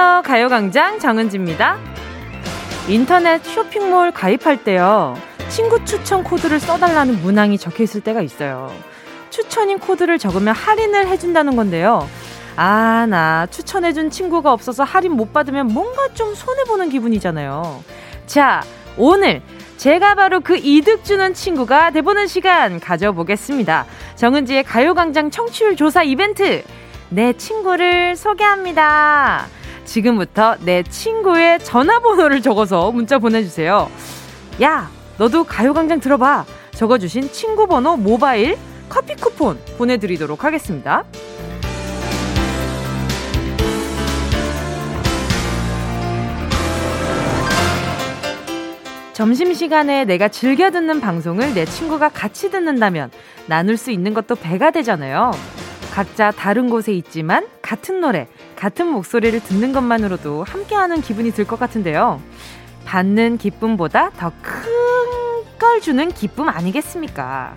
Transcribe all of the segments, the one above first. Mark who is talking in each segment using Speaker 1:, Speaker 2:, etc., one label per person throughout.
Speaker 1: 안녕하세요. 가요광장 정은지입니다. 인터넷 쇼핑몰 가입할 때요. 친구 추천 코드를 써달라는 문항이 적혀 있을 때가 있어요. 추천인 코드를 적으면 할인을 해준다는 건데요. 아, 나 추천해준 친구가 없어서 할인 못 받으면 뭔가 좀 손해보는 기분이잖아요. 자, 오늘 제가 바로 그 이득 주는 친구가 돼보는 시간 가져보겠습니다. 정은지의 가요광장 청취율 조사 이벤트. 내 친구를 소개합니다. 지금부터 내 친구의 전화번호를 적어서 문자 보내주세요. 야, 너도 가요광장 들어봐. 적어주신 친구 번호 모바일 커피 쿠폰 보내드리도록 하겠습니다. 점심시간에 내가 즐겨 듣는 방송을 내 친구가 같이 듣는다면 나눌 수 있는 것도 배가 되잖아요. 각자 다른 곳에 있지만 같은 노래, 같은 목소리를 듣는 것만으로도 함께하는 기분이 들 것 같은데요. 받는 기쁨보다 더 큰 걸 주는 기쁨 아니겠습니까?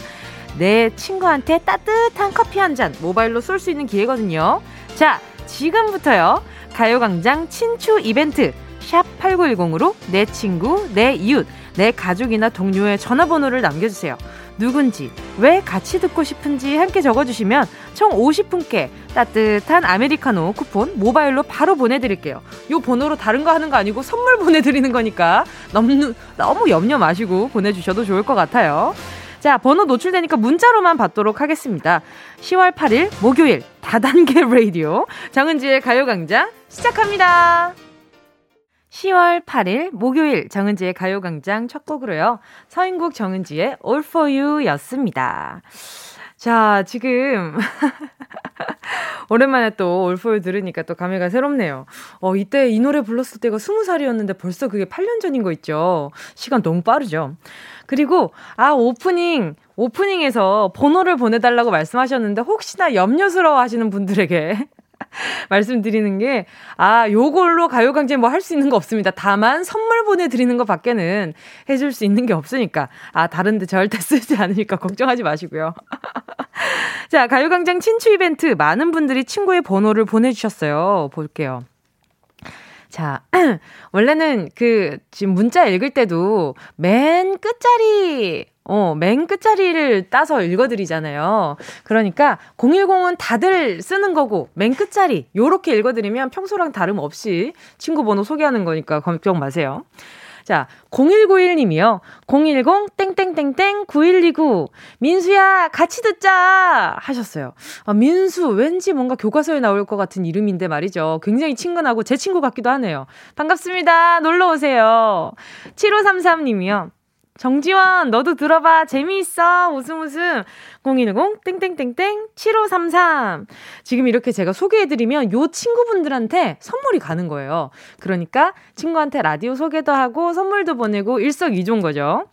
Speaker 1: 내 친구한테 따뜻한 커피 한 잔 모바일로 쏠 수 있는 기회거든요. 자, 지금부터요. 가요광장 친추 이벤트 샵 8910으로 내 친구, 내 이웃, 내 가족이나 동료의 전화번호를 남겨주세요. 누군지, 왜 같이 듣고 싶은지 함께 적어주시면 총 50분께 따뜻한 아메리카노 쿠폰 모바일로 바로 보내드릴게요. 요 번호로 다른 거 하는 거 아니고 선물 보내드리는 거니까 너무, 너무 염려 마시고 보내주셔도 좋을 것 같아요. 자, 번호 노출되니까 문자로만 받도록 하겠습니다. 10월 8일 목요일 다단계 라디오 정은지의 가요광장 시작합니다. 10월 8일 목요일 정은지의 가요광장 첫 곡으로요. 서인국 정은지의 All For You 였습니다. 자, 지금. 오랜만에 또 All For You 들으니까 또 감회가 새롭네요. 어, 이때 이 노래 불렀을 때가 20살이었는데 벌써 그게 8년 전인 거 있죠. 시간 너무 빠르죠. 그리고, 아, 오프닝, 오프닝에서 번호를 보내달라고 말씀하셨는데 혹시나 염려스러워 하시는 분들에게 말씀드리는 게, 아, 요걸로 가요강제 뭐 할 수 있는 거 없습니다. 다만 선물 보내드리는 것 밖에는 해줄 수 있는 게 없으니까. 아, 다른데 절대 쓰지 않으니까 걱정하지 마시고요. 자, 가요광장 친추 이벤트. 많은 분들이 친구의 번호를 보내주셨어요. 볼게요. 자, 원래는 그, 지금 문자 읽을 때도 맨 끝자리 어, 맨 끝자리를 따서 읽어드리잖아요. 그러니까 010은 다들 쓰는 거고 맨 끝자리 요렇게 읽어드리면 평소랑 다름없이 친구 번호 소개하는 거니까 걱정 마세요. 자, 0191님이요. 010 땡땡땡땡 9129 민수야 같이 듣자 하셨어요. 아, 민수 왠지 뭔가 교과서에 나올 것 같은 이름인데 말이죠. 굉장히 친근하고 제 친구 같기도 하네요. 반갑습니다. 놀러 오세요. 7533님이요. 정지원, 너도 들어봐. 재미있어. 웃음 웃음. 010 땡땡땡땡 7533. 지금 이렇게 제가 소개해드리면 요 친구분들한테 선물이 가는 거예요. 그러니까 친구한테 라디오 소개도 하고 선물도 보내고 일석이조인 거죠.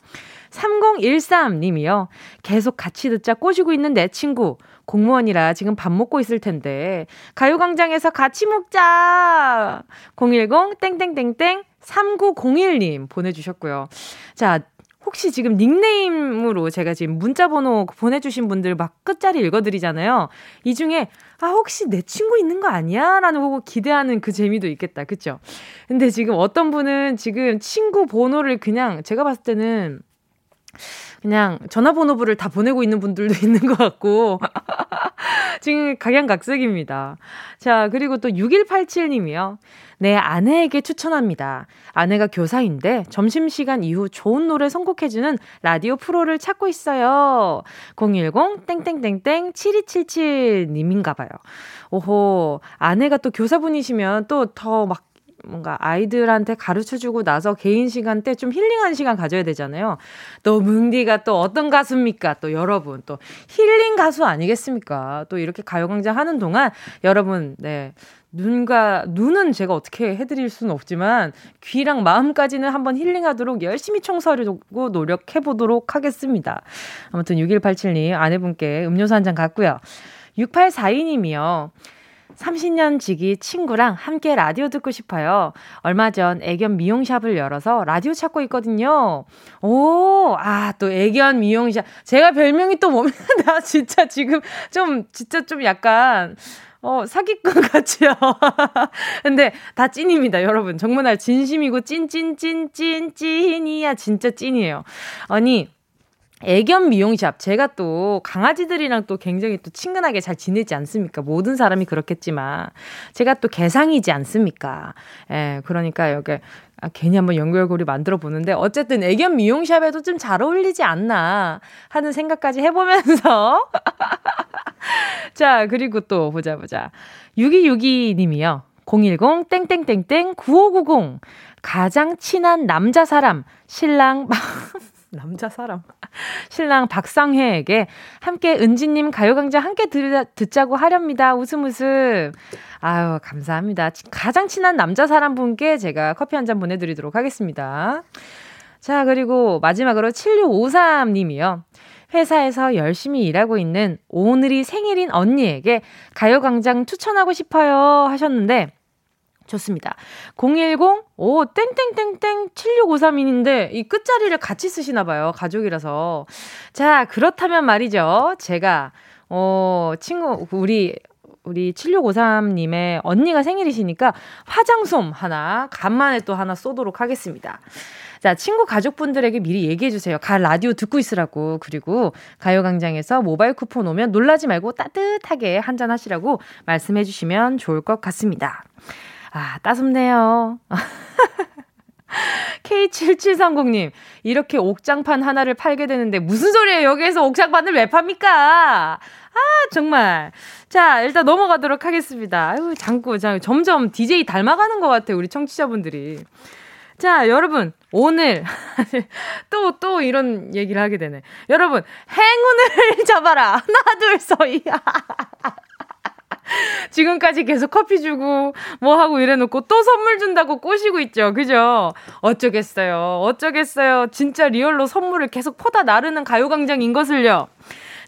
Speaker 1: 3013님이요. 계속 같이 듣자 꼬시고 있는 내 친구. 공무원이라 지금 밥 먹고 있을 텐데. 가요광장에서 같이 먹자! 010 땡땡땡땡 3901님 보내주셨고요. 자, 혹시 지금 닉네임으로 제가 지금 문자 번호 보내주신 분들 막 끝자리 읽어드리잖아요. 이 중에, 아, 혹시 내 친구 있는 거 아니야? 라는 거 기대하는 그 재미도 있겠다. 그쵸? 근데 지금 어떤 분은 지금 친구 번호를 그냥 제가 봤을 때는 그냥 전화번호부를 다 보내고 있는 분들도 있는 것 같고. 지금 각양각색입니다. 자, 그리고 또 6187님이요. 내 아내에게 추천합니다. 아내가 교사인데 점심시간 이후 좋은 노래 선곡해주는 라디오 프로를 찾고 있어요. 010땡땡땡땡 7277님인가 봐요. 오호, 아내가 또 교사분이시면 또 더 막 뭔가 아이들한테 가르쳐 주고 나서 개인 시간 때 좀 힐링한 시간 가져야 되잖아요. 또 뭉디가 또 어떤 가수입니까? 또 여러분 또 힐링 가수 아니겠습니까? 또 이렇게 가요광장 하는 동안 여러분 네. 눈과 눈은 제가 어떻게 해드릴 수는 없지만 귀랑 마음까지는 한번 힐링하도록 열심히 청소하려고 노력해 보도록 하겠습니다. 아무튼 6187님 아내분께 음료수 한잔 갖고요. 6842님이요. 30년 지기 친구랑 함께 라디오 듣고 싶어요. 얼마 전 애견 미용샵을 열어서 라디오 찾고 있거든요. 오, 아, 또 애견 미용샵. 제가 별명이 또 뭡니까? 나 진짜 지금 좀, 진짜 좀 약간, 어, 사기꾼 같지요? 근데 다 찐입니다, 여러분. 정말 진심이고 찐 찐 찐 찐 찐이야. 진짜 찐이에요. 아니, 애견 미용샵. 제가 또 강아지들이랑 또 굉장히 또 친근하게 잘 지내지 않습니까? 모든 사람이 그렇겠지만. 제가 또 개상이지 않습니까? 예, 그러니까 여기 아, 괜히 한번 연결고리 만들어 보는데 어쨌든 애견 미용샵에도 좀 잘 어울리지 않나 하는 생각까지 해보면서 자 그리고 또 보자 보자 6262님이요 010 땡땡땡땡 9590 가장 친한 남자 사람 신랑 남자 사람. 신랑 박상혜에게 함께 은지님 가요강좌 함께 들, 듣자고 하렵니다. 웃음 웃음. 아유, 감사합니다. 가장 친한 남자 사람 분께 제가 커피 한 잔 보내드리도록 하겠습니다. 자, 그리고 마지막으로 7653님이요. 회사에서 열심히 일하고 있는 오늘이 생일인 언니에게 가요광장 추천하고 싶어요 하셨는데, 좋습니다. 010, 오, 땡땡땡땡 7653인데 이 끝자리를 같이 쓰시나 봐요. 가족이라서. 자, 그렇다면 말이죠. 제가, 어, 친구, 우리, 우리 7653님의 언니가 생일이시니까 화장솜 하나, 간만에 또 하나 쏘도록 하겠습니다. 자, 친구 가족분들에게 미리 얘기해 주세요. 가 라디오 듣고 있으라고. 그리고 가요광장에서 모바일 쿠폰 오면 놀라지 말고 따뜻하게 한잔 하시라고 말씀해 주시면 좋을 것 같습니다. 아, 따숩네요. K7730님, 이렇게 옥장판 하나를 팔게 되는데 무슨 소리예요? 여기에서 옥장판을 왜 팝니까? 아, 정말. 자, 일단 넘어가도록 하겠습니다. 아유, 장구, 장, 점점 DJ 닮아가는 것 같아요. 우리 청취자분들이. 자, 여러분, 오늘, 또, 또 이런 얘기를 하게 되네. 여러분, 행운을 잡아라. 하나, 둘, 서이. 지금까지 계속 커피 주고 뭐 하고 이래놓고 또 선물 준다고 꼬시고 있죠. 그죠? 어쩌겠어요. 어쩌겠어요. 진짜 리얼로 선물을 계속 퍼다 나르는 가요광장인 것을요.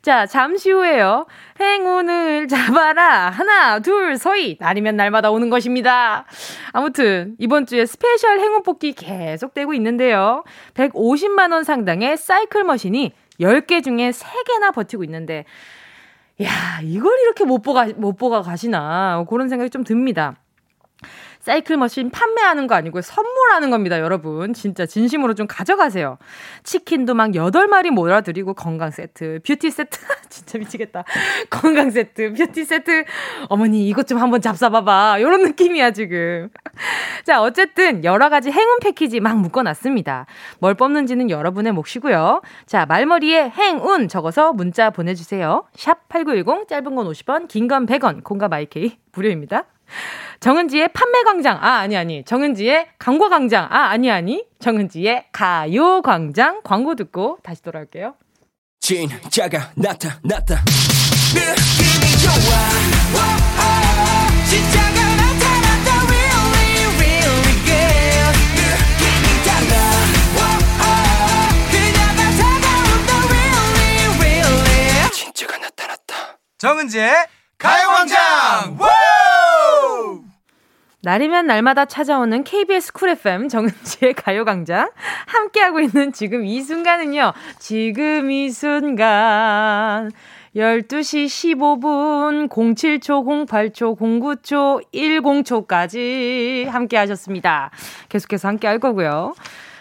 Speaker 1: 자, 잠시 후에요. 행운을 잡아라. 하나, 둘, 서희. 날이면 날마다 오는 것입니다. 아무튼, 이번 주에 special 행운 뽑기 계속되고 있는데요. 150만원 상당의 cycle machine이 10개 중에 3개나 버티고 있는데, 야, 이걸 이렇게 못 뽑아, 못 뽑아 가시나. 그런 생각이 좀 듭니다. cycle machine 판매하는 거 아니고 선물하는 겁니다, 여러분. 진짜 진심으로 좀 가져가세요. 치킨도 막 8마리 몰아드리고 건강 세트, 뷰티 세트. 진짜 미치겠다. 건강 세트, 뷰티 세트. 어머니, 이것 좀 한번 잡숴봐봐. 요런 느낌이야, 지금. 자, 어쨌든 여러 가지 행운 패키지 막 묶어놨습니다. 뭘 뽑는지는 여러분의 몫이고요. 자, 말머리에 행운 적어서 문자 보내주세요. 샵 8910, 짧은 건 50원, 긴 건 100원, 콩과 My K 무료입니다. 정은지의 판매 광장. 아, 아니, 아니. 정은지의 광고 광장. 아, 아니, 아니. 정은지의 가요 광장. 광고 듣고 다시 돌아올게요. 진짜가 나타났다. 느낌이 좋아. 오, 오, 진짜가 나타났다. Really, really good. 느낌이 달라. 오, 오, 그녀가 다가온다. Really, really. 진짜가 나타났다. 정은지의 가요광장! 날이면 날마다 찾아오는 KBS 쿨 FM 정은지의 가요광장 함께하고 있는 지금 이 순간은요. 지금 이 순간 12시 15분 07초 08초 09초 10초까지 함께 하셨습니다. 계속해서 함께 할 거고요.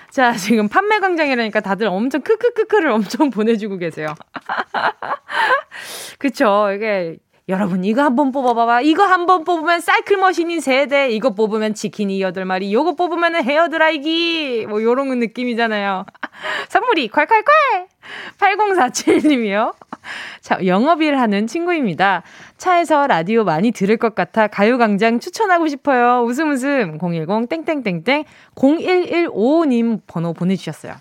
Speaker 1: 자, 지금 판매 광장이라니까 다들 엄청 크크크크를 엄청 보내주고 계세요. 그쵸. 이게 여러분 이거 한번 뽑아봐봐. 이거 한번 뽑으면 사이클 머신인 세대. 이거 뽑으면 치킨이 8마리. 요거 뽑으면 헤어드라이기. 뭐 요런 느낌이잖아요. 선물이 콸콸콸! 8047님이요. 자, 영업일 하는 친구입니다. 차에서 라디오 많이 들을 것 같아 가요광장 추천하고 싶어요. 웃음 웃음 010 땡땡땡땡 0115님 번호 보내주셨어요.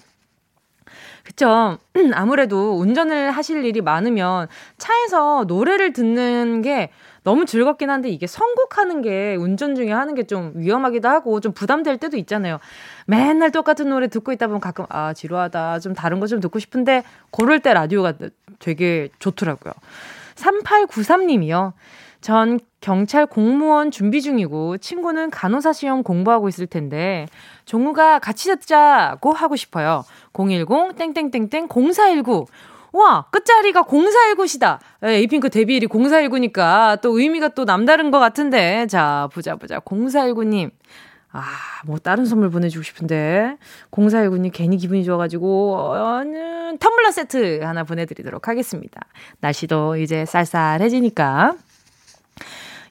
Speaker 1: 그쵸. 아무래도 운전을 하실 일이 많으면 차에서 노래를 듣는 게 너무 즐겁긴 한데 이게 선곡하는 게 운전 중에 하는 게 좀 위험하기도 하고 좀 부담될 때도 있잖아요. 맨날 똑같은 노래 듣고 있다 보면 가끔 아, 지루하다. 좀 다른 거 좀 듣고 싶은데 고를 때 라디오가 되게 좋더라고요. 3893님이요. 전 경찰 공무원 준비 중이고 친구는 간호사 시험 공부하고 있을 텐데 종우가 같이 듣자고 하고 싶어요. 010 땡땡땡땡 0419 와, 끝자리가 0419시다. 예, 에이핑크 데뷔일이 0419니까 또 의미가 또 남다른 것 같은데. 자, 보자, 보자. 0419님. 아, 뭐 다른 선물 보내주고 싶은데 0419님 괜히 기분이 좋아가지고 어, 텀블러 세트 하나 보내드리도록 하겠습니다. 날씨도 이제 쌀쌀해지니까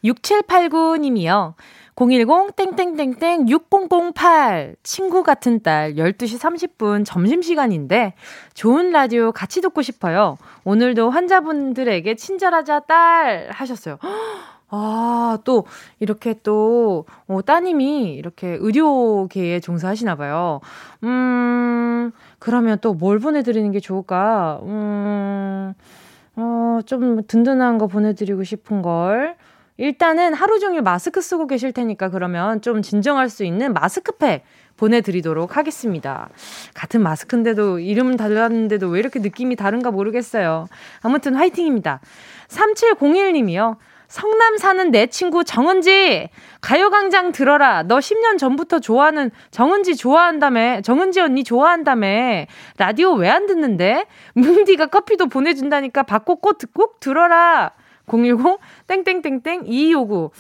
Speaker 1: 6789님이요. 010-땡땡땡땡-6008 친구 같은 딸 12시 30분 점심시간인데 좋은 라디오 같이 듣고 싶어요. 오늘도 환자분들에게 친절하자 딸 하셨어요. 아, 또, 이렇게 또, 어, 따님이 이렇게 의료계에 종사하시나 봐요. 음, 그러면 또 뭘 보내드리는 게 좋을까? 음, 어, 좀 든든한 거 보내드리고 싶은 걸. 일단은 하루 종일 마스크 쓰고 계실 테니까 그러면 좀 진정할 수 있는 마스크팩 보내드리도록 하겠습니다. 같은 마스크인데도 이름 달랐는데도 왜 이렇게 느낌이 다른가 모르겠어요. 아무튼 화이팅입니다. 3701님이요. 성남 사는 내 친구 정은지 가요광장 들어라 너 10년 전부터 좋아하는 정은지 좋아한다며 정은지 언니 좋아한다며 라디오 왜 안 듣는데 뭉디가 커피도 보내준다니까 받고 꼭, 꼭 들어라 010 땡땡땡땡 2259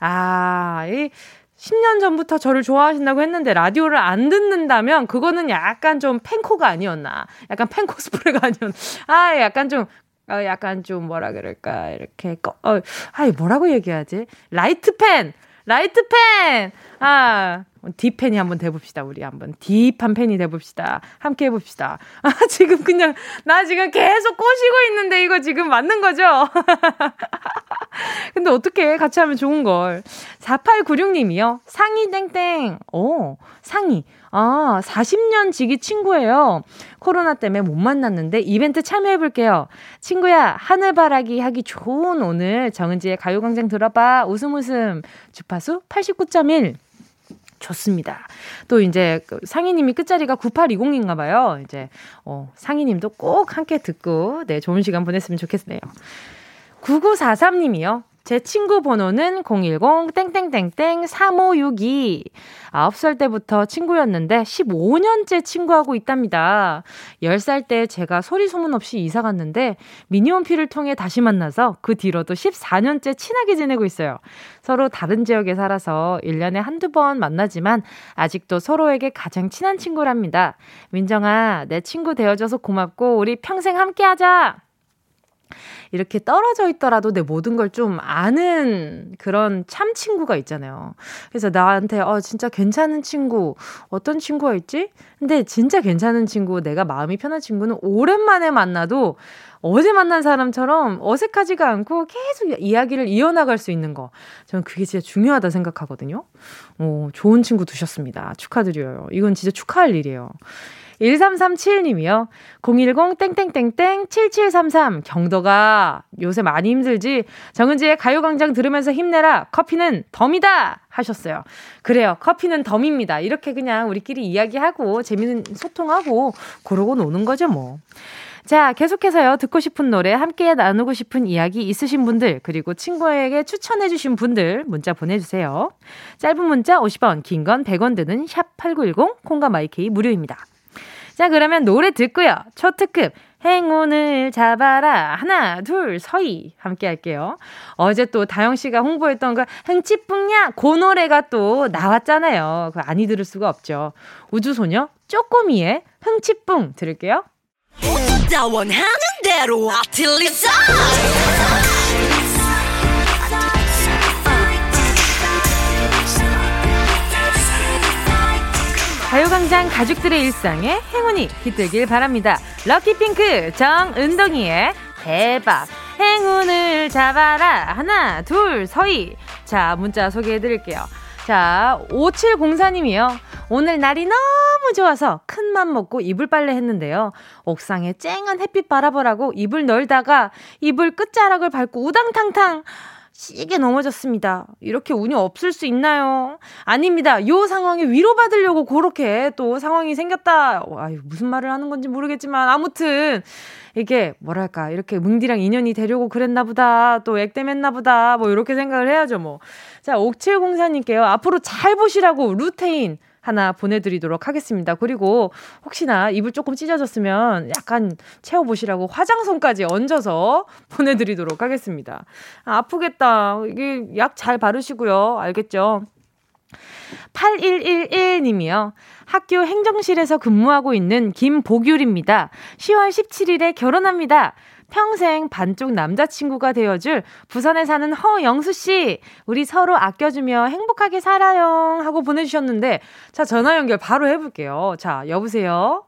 Speaker 1: 아, 이 10년 전부터 저를 좋아하신다고 했는데 라디오를 안 듣는다면 그거는 약간 좀 팬코가 아니었나. 약간 팬코 스프레가 아니었나. 아, 약간 좀 어, 약간 좀 뭐라 그럴까 이렇게 꺼, 어, 아이 뭐라고 얘기하지? light 팬, light 팬. 아 deep 팬이 한번 돼봅시다 우리 한번 deep한 팬이 돼봅시다 함께 해봅시다 아 지금 그냥 나 지금 계속 꼬시고 있는데 이거 지금 맞는 거죠? 근데 어떻게 같이 하면 좋은 걸 4896님이요 상의 땡땡 오 상의 아, 40년 지기 친구예요. 코로나 때문에 못 만났는데 이벤트 참여해볼게요. 친구야, 하늘바라기 하기 좋은 오늘 정은지의 가요광장 들어봐. 웃음 웃음. 주파수 89.1. 좋습니다. 또 이제 그 상희님이 끝자리가 9820인가 봐요. 이제, 어, 상희님도 꼭 함께 듣고, 네, 좋은 시간 보냈으면 좋겠네요. 9943님이요. 제 친구 번호는 010-땡땡땡땡-3562. 9살 때부터 친구였는데 15년째 친구하고 있답니다. 10살 때 제가 소리 소문 없이 이사 갔는데 미니홈피를 통해 다시 만나서 그 뒤로도 14년째 친하게 지내고 있어요. 서로 다른 지역에 살아서 1년에 한두 번 만나지만 아직도 서로에게 가장 친한 친구랍니다. 민정아, 내 친구 되어줘서 고맙고 우리 평생 함께 하자! 이렇게 떨어져 있더라도 내 모든 걸 좀 아는 그런 참 친구가 있잖아요. 그래서 나한테 어 진짜 괜찮은 친구 어떤 친구가 있지? 근데 진짜 괜찮은 친구 내가 마음이 편한 친구는 오랜만에 만나도 어제 만난 사람처럼 어색하지가 않고 계속 이야기를 이어나갈 수 있는 거. 저는 그게 진짜 중요하다 생각하거든요. 어, 좋은 친구 두셨습니다. 축하드려요. 이건 진짜 축하할 일이에요. 1337님이요. 010-땡땡땡땡-7733. 경도가 요새 많이 힘들지? 정은지의 가요광장 들으면서 힘내라. 커피는 덤이다! 하셨어요. 그래요. 커피는 덤입니다. 이렇게 그냥 우리끼리 이야기하고 재밌는 소통하고 그러고 노는 거죠, 뭐. 자, 계속해서요. 듣고 싶은 노래, 함께 나누고 싶은 이야기 있으신 분들, 그리고 친구에게 추천해주신 분들, 문자 보내주세요. 짧은 문자 50원, 긴 건 100원 드는 샵8910, 콩과 마이케이 무료입니다. 자, 그러면 노래 듣고요. 초특급 행운을 잡아라. 하나, 둘, 서희. 함께 할게요. 어제 또 다영 씨가 홍보했던 그 흥치뿡냐? 그 노래가 또 나왔잖아요. 그 아니 들을 수가 없죠. 우주소녀 쪼꼬미의 흥치뿡 들을게요. 원하는 대로 아틀리사 가요광장 가족들의 일상에 행운이 깃들길 바랍니다. 럭키핑크 정은동이의 대박 행운을 잡아라 하나 둘 서희 자 문자 소개해드릴게요. 자 5704님이요. 오늘 날이 너무 좋아서 큰 맘 먹고 이불 빨래 했는데요. 옥상에 쨍한 햇빛 바라보라고 이불 널다가 이불 끝자락을 밟고 우당탕탕 시게 넘어졌습니다. 이렇게 운이 없을 수 있나요? 아닙니다. 요 상황에 위로받으려고 그렇게 또 상황이 생겼다. 아유, 무슨 말을 하는 건지 모르겠지만, 아무튼, 이게, 뭐랄까, 이렇게 뭉디랑 인연이 되려고 그랬나 보다. 또 액땜했나 보다. 뭐, 이렇게 생각을 해야죠, 뭐. 자, 옥칠공사님께요. 앞으로 잘 보시라고 루테인 하나 보내드리도록 하겠습니다. 그리고 혹시나 입을 조금 찢어졌으면 약간 채워보시라고 화장솜까지 얹어서 보내드리도록 하겠습니다. 아, 아프겠다. 이게 약 잘 바르시고요. 알겠죠? 8111님이요. 학교 행정실에서 근무하고 있는 김보귤입니다. 10월 17일에 결혼합니다. 평생 반쪽 남자친구가 되어줄 부산에 사는 허영수 씨. 우리 서로 아껴주며 행복하게 살아요. 하고 보내주셨는데, 자, 전화 연결 바로 해볼게요. 자, 여보세요?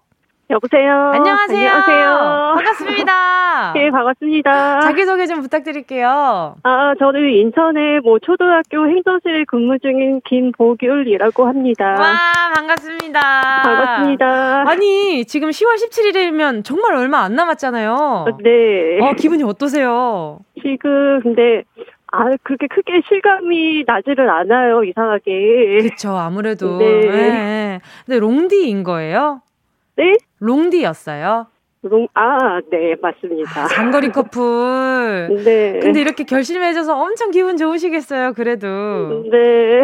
Speaker 2: 여보세요.
Speaker 1: 안녕하세요. 안녕하세요. 반갑습니다.
Speaker 2: 네, 반갑습니다.
Speaker 1: 자기소개 좀 부탁드릴게요.
Speaker 2: 아, 저는 인천의 뭐 초등학교 행정실에 근무 중인 김보귤이라고 합니다.
Speaker 1: 와, 반갑습니다.
Speaker 2: 반갑습니다.
Speaker 1: 아니, 지금 10월 17일이면 정말 얼마 안 남았잖아요.
Speaker 2: 네.
Speaker 1: 어, 기분이 어떠세요?
Speaker 2: 지금 근데 아, 그렇게 크게 실감이 나지를 않아요, 이상하게.
Speaker 1: 그쵸, 아무래도. 네. 네. 근데 롱디인 거예요?
Speaker 2: 네?
Speaker 1: 롱디였어요?
Speaker 2: 롱, 아, 네, 맞습니다.
Speaker 1: 아, 장거리 커플.
Speaker 2: 네.
Speaker 1: 근데 이렇게 결심해줘서 엄청 기분 좋으시겠어요, 그래도.
Speaker 2: 네.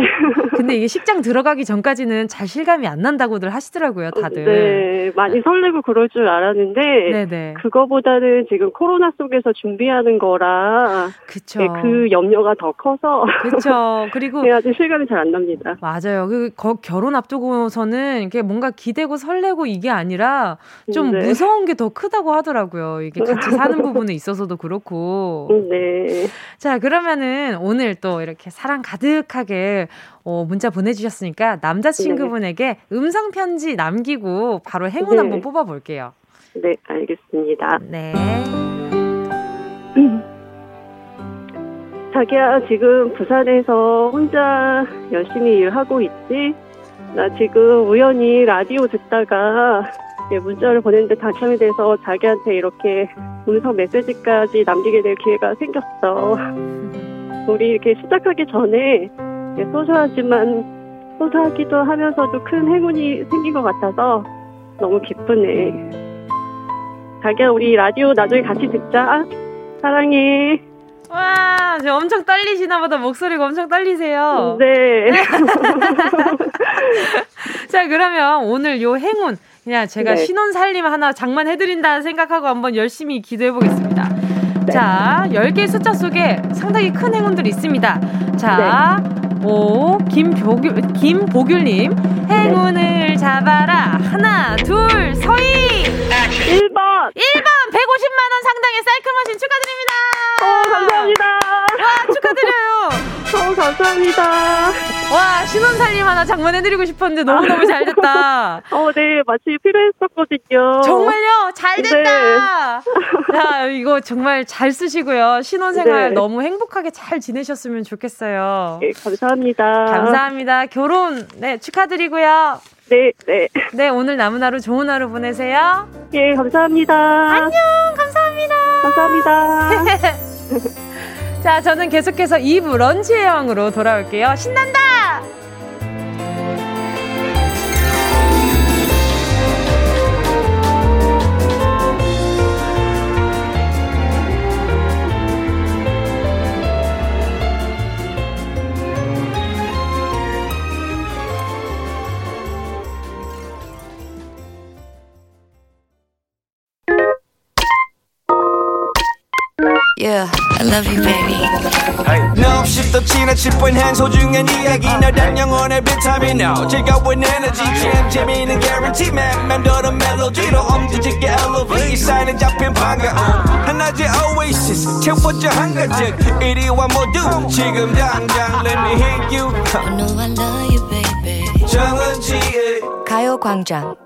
Speaker 1: 근데 이게 식장 들어가기 전까지는 잘 실감이 안 난다고들 하시더라고요, 다들.
Speaker 2: 네, 많이 설레고 그럴 줄 알았는데. 네네. 그거보다는 지금 코로나 속에서 준비하는 거라.
Speaker 1: 그쵸.
Speaker 2: 네, 그 염려가 더 커서.
Speaker 1: 그쵸. 그리고.
Speaker 2: 네, 아직 실감이 잘 안 납니다.
Speaker 1: 맞아요. 그, 거, 결혼 앞두고서는 이게 뭔가 기대고 설레고 이게 아니라 좀 네. 무서운 게더 크다고 하더라고요. 이게 같이 사는 부분에 있어서도 그렇고.
Speaker 2: 네.
Speaker 1: 자, 그러면은 오늘 또 이렇게 사랑 가득하게 어, 문자 보내주셨으니까 남자친구분에게 네. 음성편지 남기고 바로 행운 네. 한번 뽑아볼게요.
Speaker 2: 네, 알겠습니다.
Speaker 1: 네.
Speaker 2: 자기야, 지금 부산에서 혼자 열심히 일하고 있지? 나 지금 우연히 라디오 듣다가 예, 문자를 보냈는데 당첨이 돼서 자기한테 이렇게 음성 메시지까지 남기게 될 기회가 생겼어. 우리 이렇게 시작하기 전에 예, 소소하지만 소소하기도 하면서도 큰 행운이 생긴 것 같아서 너무 기쁘네. 자기야, 우리 라디오 나중에 같이 듣자. 사랑해.
Speaker 1: 와, 저 엄청 떨리시나 보다. 목소리가 엄청 떨리세요.
Speaker 2: 네.
Speaker 1: 자, 그러면 오늘 요 행운 그냥 제가 네. 신혼 살림 하나 장만해드린다 생각하고 한번 열심히 기도해 보겠습니다. 네. 자, 10개 숫자 속에 상당히 큰 행운들이 있습니다. 자, 네. 오, 김보귤, 김보귤님. 행운을 네. 잡아라. 하나, 둘, 서희!
Speaker 2: 1번!
Speaker 1: 1번! 150만원 상당의 사이클 머신 축하드립니다!
Speaker 2: 어, 감사합니다!
Speaker 1: 와, 축하드려요!
Speaker 2: 어, 감사합니다!
Speaker 1: 와, 신혼살림 하나 장만해드리고 싶었는데 너무너무 잘 됐다.
Speaker 2: 어, 네, 마치 필요했었거든요.
Speaker 1: 정말요? 잘 됐다! 네. 야, 이거 정말 잘 쓰시고요. 신혼생활 네. 너무 행복하게 잘 지내셨으면 좋겠어요.
Speaker 2: 네, 감사합니다.
Speaker 1: 감사합니다. 결혼, 네, 축하드리고요.
Speaker 2: 네, 네.
Speaker 1: 네, 오늘 남은 하루 좋은 하루 보내세요.
Speaker 2: 예, 감사합니다.
Speaker 1: 안녕, 감사합니다.
Speaker 2: 감사합니다.
Speaker 1: 자, 저는 계속해서 2부 런치의 여왕으로 돌아올게요. 신난다!
Speaker 3: Yeah, I love you, baby.
Speaker 4: Chip when hands hold you and 이야기 너란 영혼의 비타민 now 즐거운 에너지 참 재미있는 guarantee man 맴도는 멜로디로 엄지짓게 elevate 사인은 잡힌 반가움 하나의 oasis 채워져 한 가득 이리와 모두 지금 당장 let me hit you
Speaker 3: I know I love you, baby.
Speaker 4: 정은지의
Speaker 3: 가요광장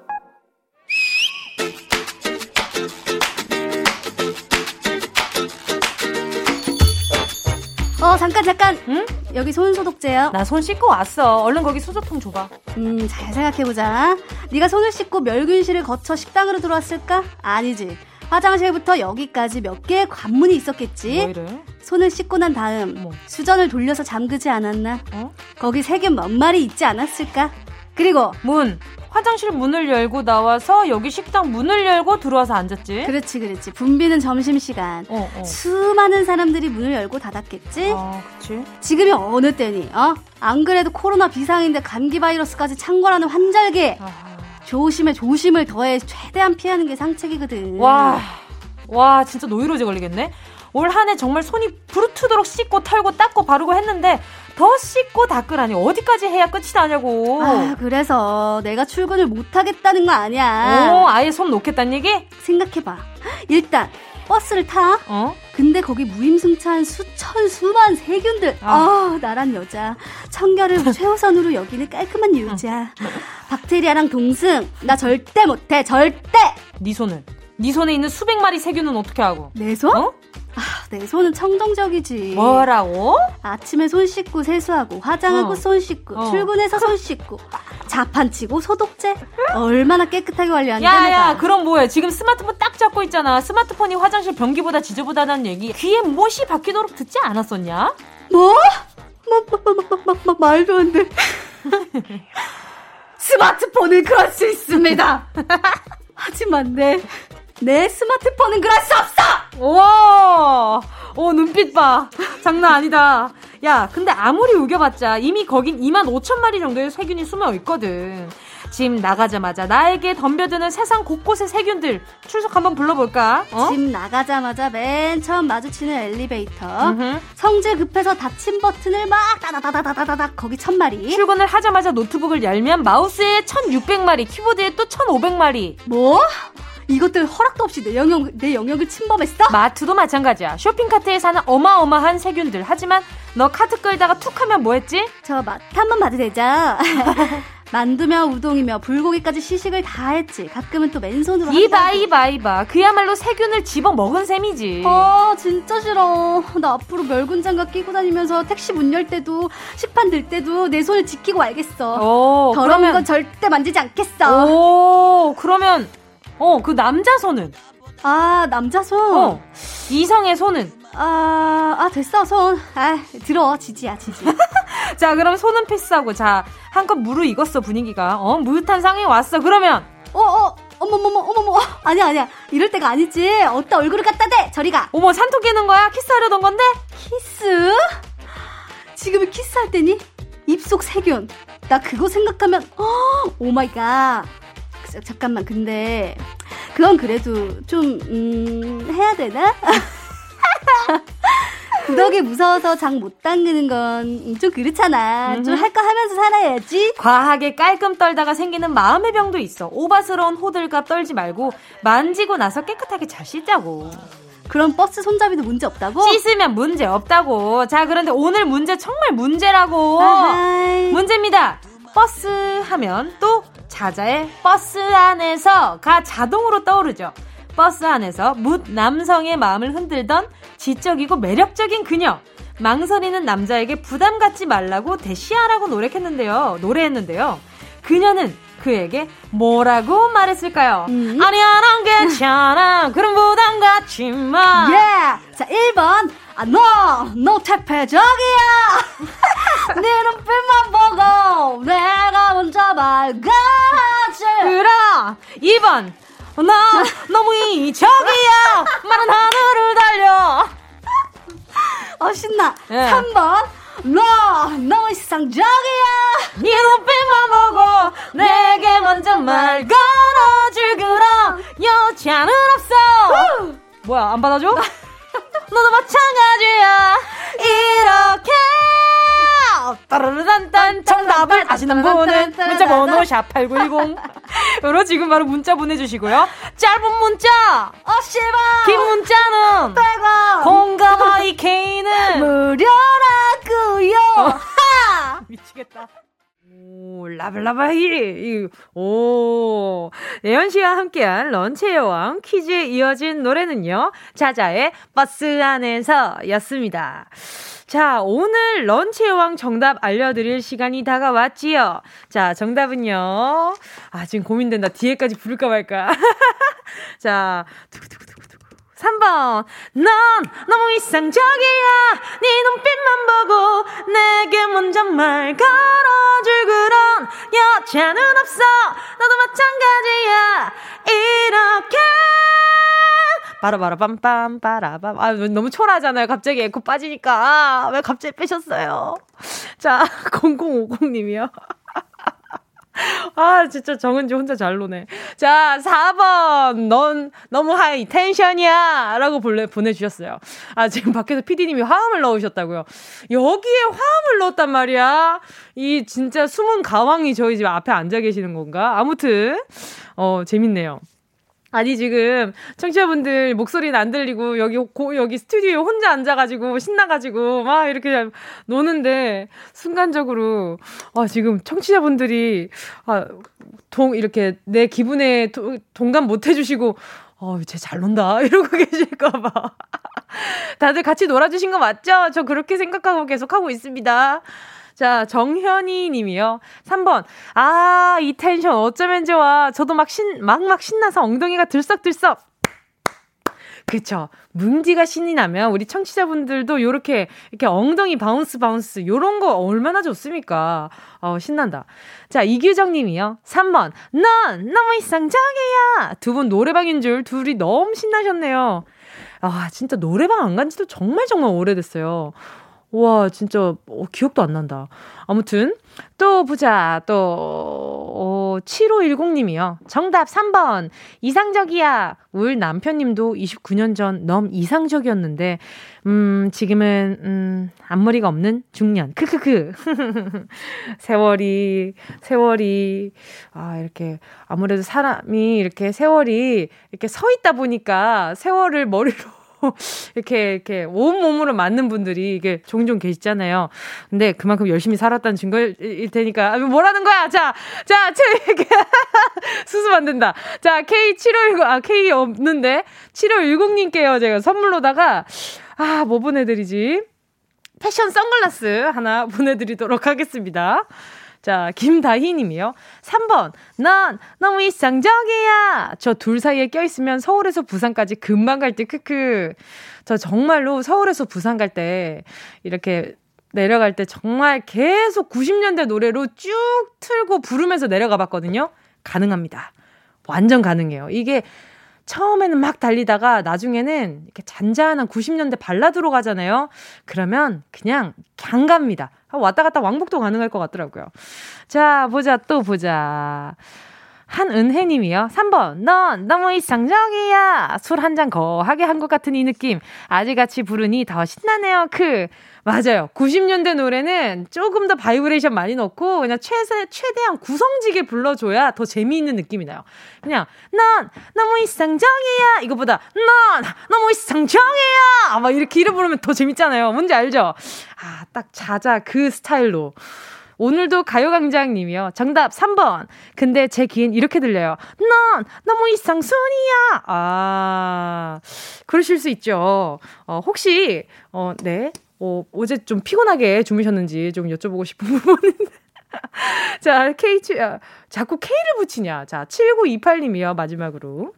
Speaker 5: 어 잠깐 잠깐 응? 여기 손 소독제요
Speaker 1: 나 손 씻고 왔어 얼른 거기 수저통 줘봐
Speaker 5: 음 잘 생각해보자 네가 손을 씻고 멸균실을 거쳐 식당으로 들어왔을까? 아니지 화장실부터 여기까지 몇 개의 관문이 있었겠지
Speaker 1: 뭐?
Speaker 5: 손을 씻고 난 다음 뭐. 수전을 돌려서 잠그지 않았나? 어? 거기 세균 몇 마리 있지 않았을까? 그리고
Speaker 1: 문. 화장실 문을 열고 나와서 여기 식당 문을 열고 들어와서 앉았지.
Speaker 5: 그렇지 그렇지 붐비는 점심시간
Speaker 1: 어, 어.
Speaker 5: 수많은 사람들이 문을 열고 닫았겠지
Speaker 1: 아, 그치.
Speaker 5: 지금이 어느 때니 어? 안 그래도 코로나 비상인데 감기 바이러스까지 창궐하는 환절기
Speaker 1: 아.
Speaker 5: 조심해 조심을 더해 최대한 피하는 게 상책이거든
Speaker 1: 와, 와, 진짜 노이로제 걸리겠네? 올 한 해 정말 손이 부르트도록 씻고 털고 닦고 바르고 했는데 더 씻고 닦으라니 어디까지 해야 끝이 나냐고.
Speaker 5: 아, 그래서 내가 출근을 못 하겠다는 거 아니야
Speaker 1: 오, 아예 손 놓겠다는 얘기?
Speaker 5: 생각해봐 일단 버스를 타
Speaker 1: 어?
Speaker 5: 근데 거기 무임승차한 수천 수만 세균들
Speaker 1: 아.
Speaker 5: 아 나란 여자 청결을 최우선으로 여기는 깔끔한 여자 박테리아랑 동승 나 절대 못해 절대
Speaker 1: 네 손은? 네 손에 있는 수백 마리 세균은 어떻게 하고?
Speaker 5: 내 손?
Speaker 1: 어?
Speaker 5: 아, 내 손은 청정적이지
Speaker 1: 뭐라고?
Speaker 5: 아침에 손 씻고 세수하고 화장하고
Speaker 1: 어.
Speaker 5: 손 씻고
Speaker 1: 어.
Speaker 5: 출근해서 손 씻고 자판 치고 소독제 얼마나 깨끗하게 관리하는데
Speaker 1: 야야. 그럼 뭐해 지금 스마트폰 딱 잡고 있잖아 스마트폰이 화장실 변기보다 지저분하다는 얘기 귀에 못이 박히도록 듣지 않았었냐?
Speaker 5: 뭐? 마, 마, 마, 마, 말도 안 돼. 스마트폰은 그럴 수 있습니다. 하지만 내, 내 스마트폰은 그럴 수 없어!
Speaker 1: 와, 오, 눈빛 봐. 장난 아니다. 야, 근데 아무리 우겨봤자 이미 거긴 2만 5천 마리 정도의 세균이 숨어 있거든. 집 나가자마자 나에게 덤벼드는 세상 곳곳의 세균들 출석 한번 불러볼까? 어?
Speaker 5: 집 나가자마자 맨 처음 마주치는 엘리베이터.
Speaker 1: 음흠.
Speaker 5: 성질 급해서 닫힘 버튼을 막 따다다다다다닥 거기 천 마리.
Speaker 1: 출근을 하자마자 노트북을 열면 마우스에 1600마리, 키보드에 또 1500마리.
Speaker 5: 뭐? 이것들 허락도 없이 내 영역, 내 영역을 침범했어?
Speaker 1: 마트도 마찬가지야. 쇼핑카트에 사는 어마어마한 세균들. 하지만 너 카트 끌다가 툭 하면 뭐 했지?
Speaker 5: 저 맛 한 번 봐도 되죠? 만두며 우동이며 불고기까지 시식을 다 했지. 가끔은 또 맨손으로
Speaker 1: 이봐. 이봐, 이봐. 그야말로 세균을 집어 먹은 셈이지.
Speaker 5: 아 진짜 싫어. 나 앞으로 멸군 장갑 끼고 다니면서 택시 문 열 때도 식판 들 때도 내 손을 지키고 알겠어.
Speaker 1: 오,
Speaker 5: 더러운
Speaker 1: 그러면
Speaker 5: 건 절대 만지지 않겠어.
Speaker 1: 오, 그러면, 어, 그 남자 손은?
Speaker 5: 아 남자 손.
Speaker 1: 어, 이성의 손은?
Speaker 5: 아, 아 됐어 손. 아 들어 지지야 지지.
Speaker 1: 자, 그럼 손은 패스하고, 자, 한껏 무르익었어, 분위기가. 어, 무릇한 상황이 왔어. 그러면,
Speaker 5: 어 어. 어머머머 어머머 아니야 아니야 이럴 때가 아니지 어따 얼굴을 갖다 대 저리 가
Speaker 1: 어머, 산통 깨는 거야? 키스하려던 건데?
Speaker 5: 키스 지금은 키스할 때니 입속 세균 나 그거 생각하면 어, oh my god 자, 잠깐만 근데 그건 그래도 좀 음, 해야 되나 구더기 무서워서 장 못 담그는 건 좀 그렇잖아 좀할 거 하면서 살아야지
Speaker 1: 과하게 깔끔 떨다가 생기는 마음의 병도 있어. 오바스러운 호들갑 떨지 말고, 만지고 나서 깨끗하게 잘 씻자고.
Speaker 5: 그럼 버스 손잡이도 문제 없다고
Speaker 1: 씻으면 문제 없다고. 자, 그런데 오늘 문제 정말 문제라고.
Speaker 5: 아하이.
Speaker 1: 문제입니다. 버스 하면 또 자자의 버스 안에서 가 자동으로 떠오르죠. 버스 안에서 뭇 남성의 마음을 흔들던 지적이고 매력적인 그녀. 망설이는 남자에게 부담 갖지 말라고 대시하라고 노력했는데요. 노래했는데요. 그녀는 그에게 뭐라고 말했을까요?
Speaker 5: 음.
Speaker 1: 아니야, 난 괜찮아. 그럼 부담 갖지 마.
Speaker 5: 예! 자, 1번. 아, 너! 너 퇴폐적이야! 네 눈빛만 보고 내가 먼저 말가지
Speaker 1: 그럼 2번 나 너무 이적이야 마른 하늘을 달려
Speaker 5: 어, 신나.
Speaker 1: 예.
Speaker 5: 3번. 너! 너 이상적이야!
Speaker 1: 네 눈빛만 보고 내게 먼저 말 걸어줄 그런 여자는 없어 뭐야 안 받아줘? 너도 마찬가지야 이렇게 따르르단단 정답을 아시는 분은 문자 번호 샵8910 으로 지금 바로 문자 보내주시고요 짧은 문자
Speaker 5: 어, 씨발!
Speaker 1: 긴 문자는
Speaker 5: 100원!
Speaker 1: 공감하이 K는
Speaker 5: 무료라고요 하!
Speaker 1: 미치겠다. 오, 라블라바이. 오. 예현 씨와 함께한 런치의 여왕 퀴즈에 이어진 노래는요. 자자의 버스 안에서 였습니다. 자, 오늘 런치의 왕 정답 알려드릴 시간이 다가왔지요. 자, 정답은요. 아, 지금 고민된다. 뒤에까지 부를까 말까. 자, 두구두구두구두구. 3번. 넌 너무 이상적이야. 네 눈빛만 보고 내게 먼저 말 걸어줄 그런 여자는 없어. 너도 마찬가지야. 이렇게. 바라바라 빰빰 빠라밤. 아, 너무 초라하잖아요. 갑자기 에코 빠지니까. 아, 왜 갑자기 빼셨어요? 자, 0050님이요. 아, 진짜 정은지 혼자 잘 노네. 자, 4번. 넌 너무 하이 텐션이야. 라고 볼래, 보내주셨어요. 아, 지금 밖에서 피디님이 화음을 넣으셨다고요. 여기에 화음을 넣었단 말이야. 이 진짜 숨은 가왕이 저희 집 앞에 앉아 계시는 건가? 아무튼, 어, 재밌네요. 아니 지금 청취자분들 목소리는 안 들리고 여기 고, 여기 스튜디오에 혼자 앉아가지고 신나가지고 막 이렇게 노는데 순간적으로 아 지금 청취자분들이 아동 이렇게 내 기분에 도, 동감 못 해주시고 어쟤 잘 논다 이러고 계실까봐 다들 같이 놀아주신 거 맞죠? 저 그렇게 생각하고 계속 하고 있습니다. 자, 정현이 님이요. 3번. 아, 이 텐션 어쩌면 좋아. 저도 막 신, 막 막 신나서 엉덩이가 들썩들썩. 그쵸. 뭉디가 신이 나면 우리 청취자분들도 요렇게, 이렇게 엉덩이 bounce bounce, 요런 거 얼마나 좋습니까? 어, 신난다. 자, 이규정 님이요. 3번. 넌 너무 이상적이야. 두 분 노래방인 줄 둘이 너무 신나셨네요. 아, 진짜 노래방 안 간 지도 정말 정말 오래됐어요. 와, 진짜, 어, 기억도 안 난다. 아무튼, 또 보자. 또, 어, 7510님이요. 정답 3번. 이상적이야. 울 남편님도 29년 전 너무 이상적이었는데, 음, 지금은, 음, 앞머리가 없는 중년. 크크크. 세월이, 세월이, 아, 이렇게, 아무래도 사람이 이렇게 세월이 이렇게 서 있다 보니까 세월을 머리로 이렇게, 이렇게 온 몸으로 맞는 분들이 이게 종종 계시잖아요. 근데 그만큼 열심히 살았다는 증거일 테니까. 아, 뭐라는 거야? 자, 자, 이렇게 수습 안 된다. 자, K7510, 아, K 없는데. 7510님께요. 제가 선물로다가, 아, 뭐 보내드리지? 패션 선글라스 하나 보내드리도록 하겠습니다. 자, 김다희 님이요. 3번. 난 너무 이상적이야. 저 둘 사이에 껴있으면 서울에서 부산까지 금방 갈 때, 크크. 저 정말로 서울에서 부산 갈 때, 이렇게 내려갈 때 정말 계속 90년대 노래로 쭉 틀고 부르면서 내려가 봤거든요. 가능합니다. 완전 가능해요. 이게 처음에는 막 달리다가 나중에는 이렇게 잔잔한 90년대 발라드로 가잖아요. 그러면 그냥 강 갑니다. 왔다 갔다 왕복도 가능할 것 같더라고요. 자, 보자, 또 보자. 한은혜님이요. 3번. 넌 너무 이상적이야. 술 한 잔 거하게 한 것 같은 이 느낌. 아직같이 부르니 더 신나네요. 크. 맞아요. 90년대 노래는 조금 더 바이브레이션 많이 넣고 그냥 최세, 최대한 구성지게 불러줘야 더 재미있는 느낌이 나요. 그냥 넌 너무 이상적이야 이거보다 넌 너무 이상적이야 막 이렇게 이름 부르면 더 재밌잖아요. 뭔지 알죠? 아, 딱 자자 그 스타일로. 오늘도 가요광장님이요. 정답 3번. 근데 제 귀엔 이렇게 들려요. 넌 너무 이상순이야. 아, 그러실 수 있죠. 어, 혹시, 어, 네. 어, 어제 좀 피곤하게 주무셨는지 좀 여쭤보고 싶은 부분인데. 자, K, 아, 자꾸 K를 붙이냐. 자, 7928님이요, 마지막으로.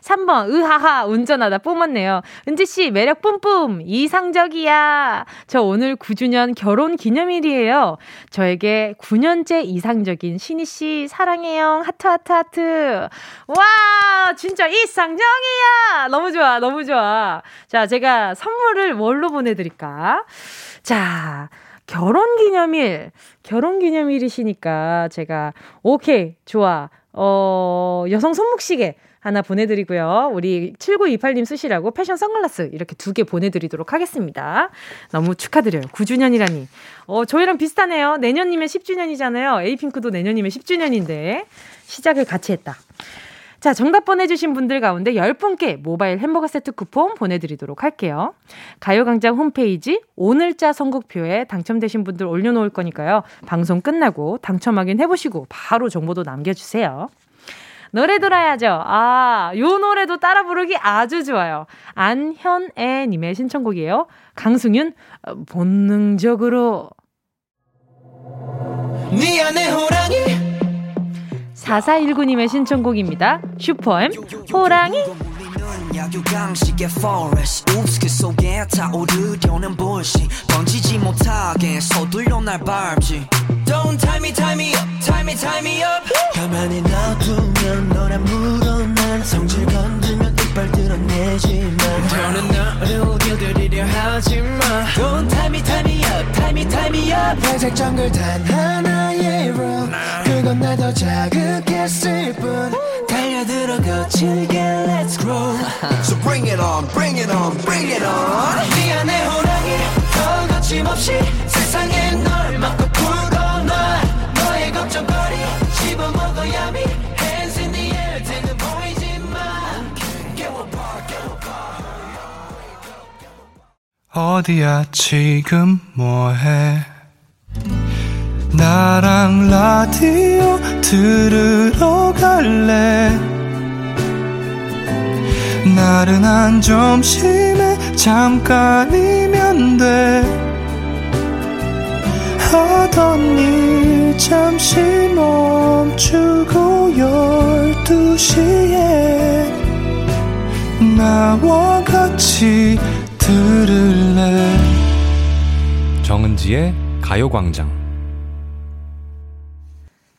Speaker 1: 3번, 으하하, 운전하다 뿜었네요. 은지씨, 매력 뿜뿜, 이상적이야. 저 오늘 9주년 결혼 기념일이에요. 저에게 9년째 이상적인 신희씨, 사랑해요. 하트, 하트, 하트. 와, 진짜 이상적이야. 너무 좋아, 너무 좋아. 자, 제가 선물을 뭘로 보내드릴까? 자, 결혼 기념일, 결혼 기념일이시니까 제가, 오케이, 좋아. 어, 여성 손목시계. 하나 보내드리고요. 우리 7928님 쓰시라고 패션 선글라스 이렇게 두 개 보내드리도록 하겠습니다. 너무 축하드려요. 9주년이라니. 어, 저희랑 비슷하네요. 내년이면 10주년이잖아요. 에이핑크도 내년이면 10주년인데 시작을 같이 했다. 자, 정답 보내주신 분들 가운데 10분께 모바일 햄버거 세트 쿠폰 보내드리도록 할게요. 가요광장 홈페이지 오늘자 선곡표에 당첨되신 분들 올려놓을 거니까요. 방송 끝나고 당첨 확인 해보시고 바로 정보도 남겨주세요. 노래 들어야죠. 아, 요 노래도 따라 부르기 아주 좋아요. 안현애 님의 신청곡이에요. 강승윤, 어, 본능적으로. 네 안에 호랑이 4419님의 신청곡입니다. 슈퍼엠 호랑이 야유강식의 forest 그 속에 타오르려는 불씨 던지지 못하게 서둘러 날 밟지
Speaker 4: Don't tie me tie me up tie me tie me up 가만히 놔두면 너란 물어난 성질 건들면 이빨 드러내지만 더는 너를 길들이려 하지마 Don't tie me tie me up tie me tie me up 회색 정글 단 하나의 room 그건 날 더 자극했을 뿐 달려들어 거칠게 let's grow So bring it on bring it on bring it on 미안해 호랑이 더 거침없이 세상에 널 막고 풀 먹어야미. Hands in 보이지만. 깨워봐 깨워봐
Speaker 6: 어디야 지금 뭐해? 나랑 라디오 들으러 갈래? 나른한 점심에 잠깐이면 돼 하던 일 잠시 멈추고 열두 시에 나와 같이 들을래
Speaker 7: 정은지의 가요광장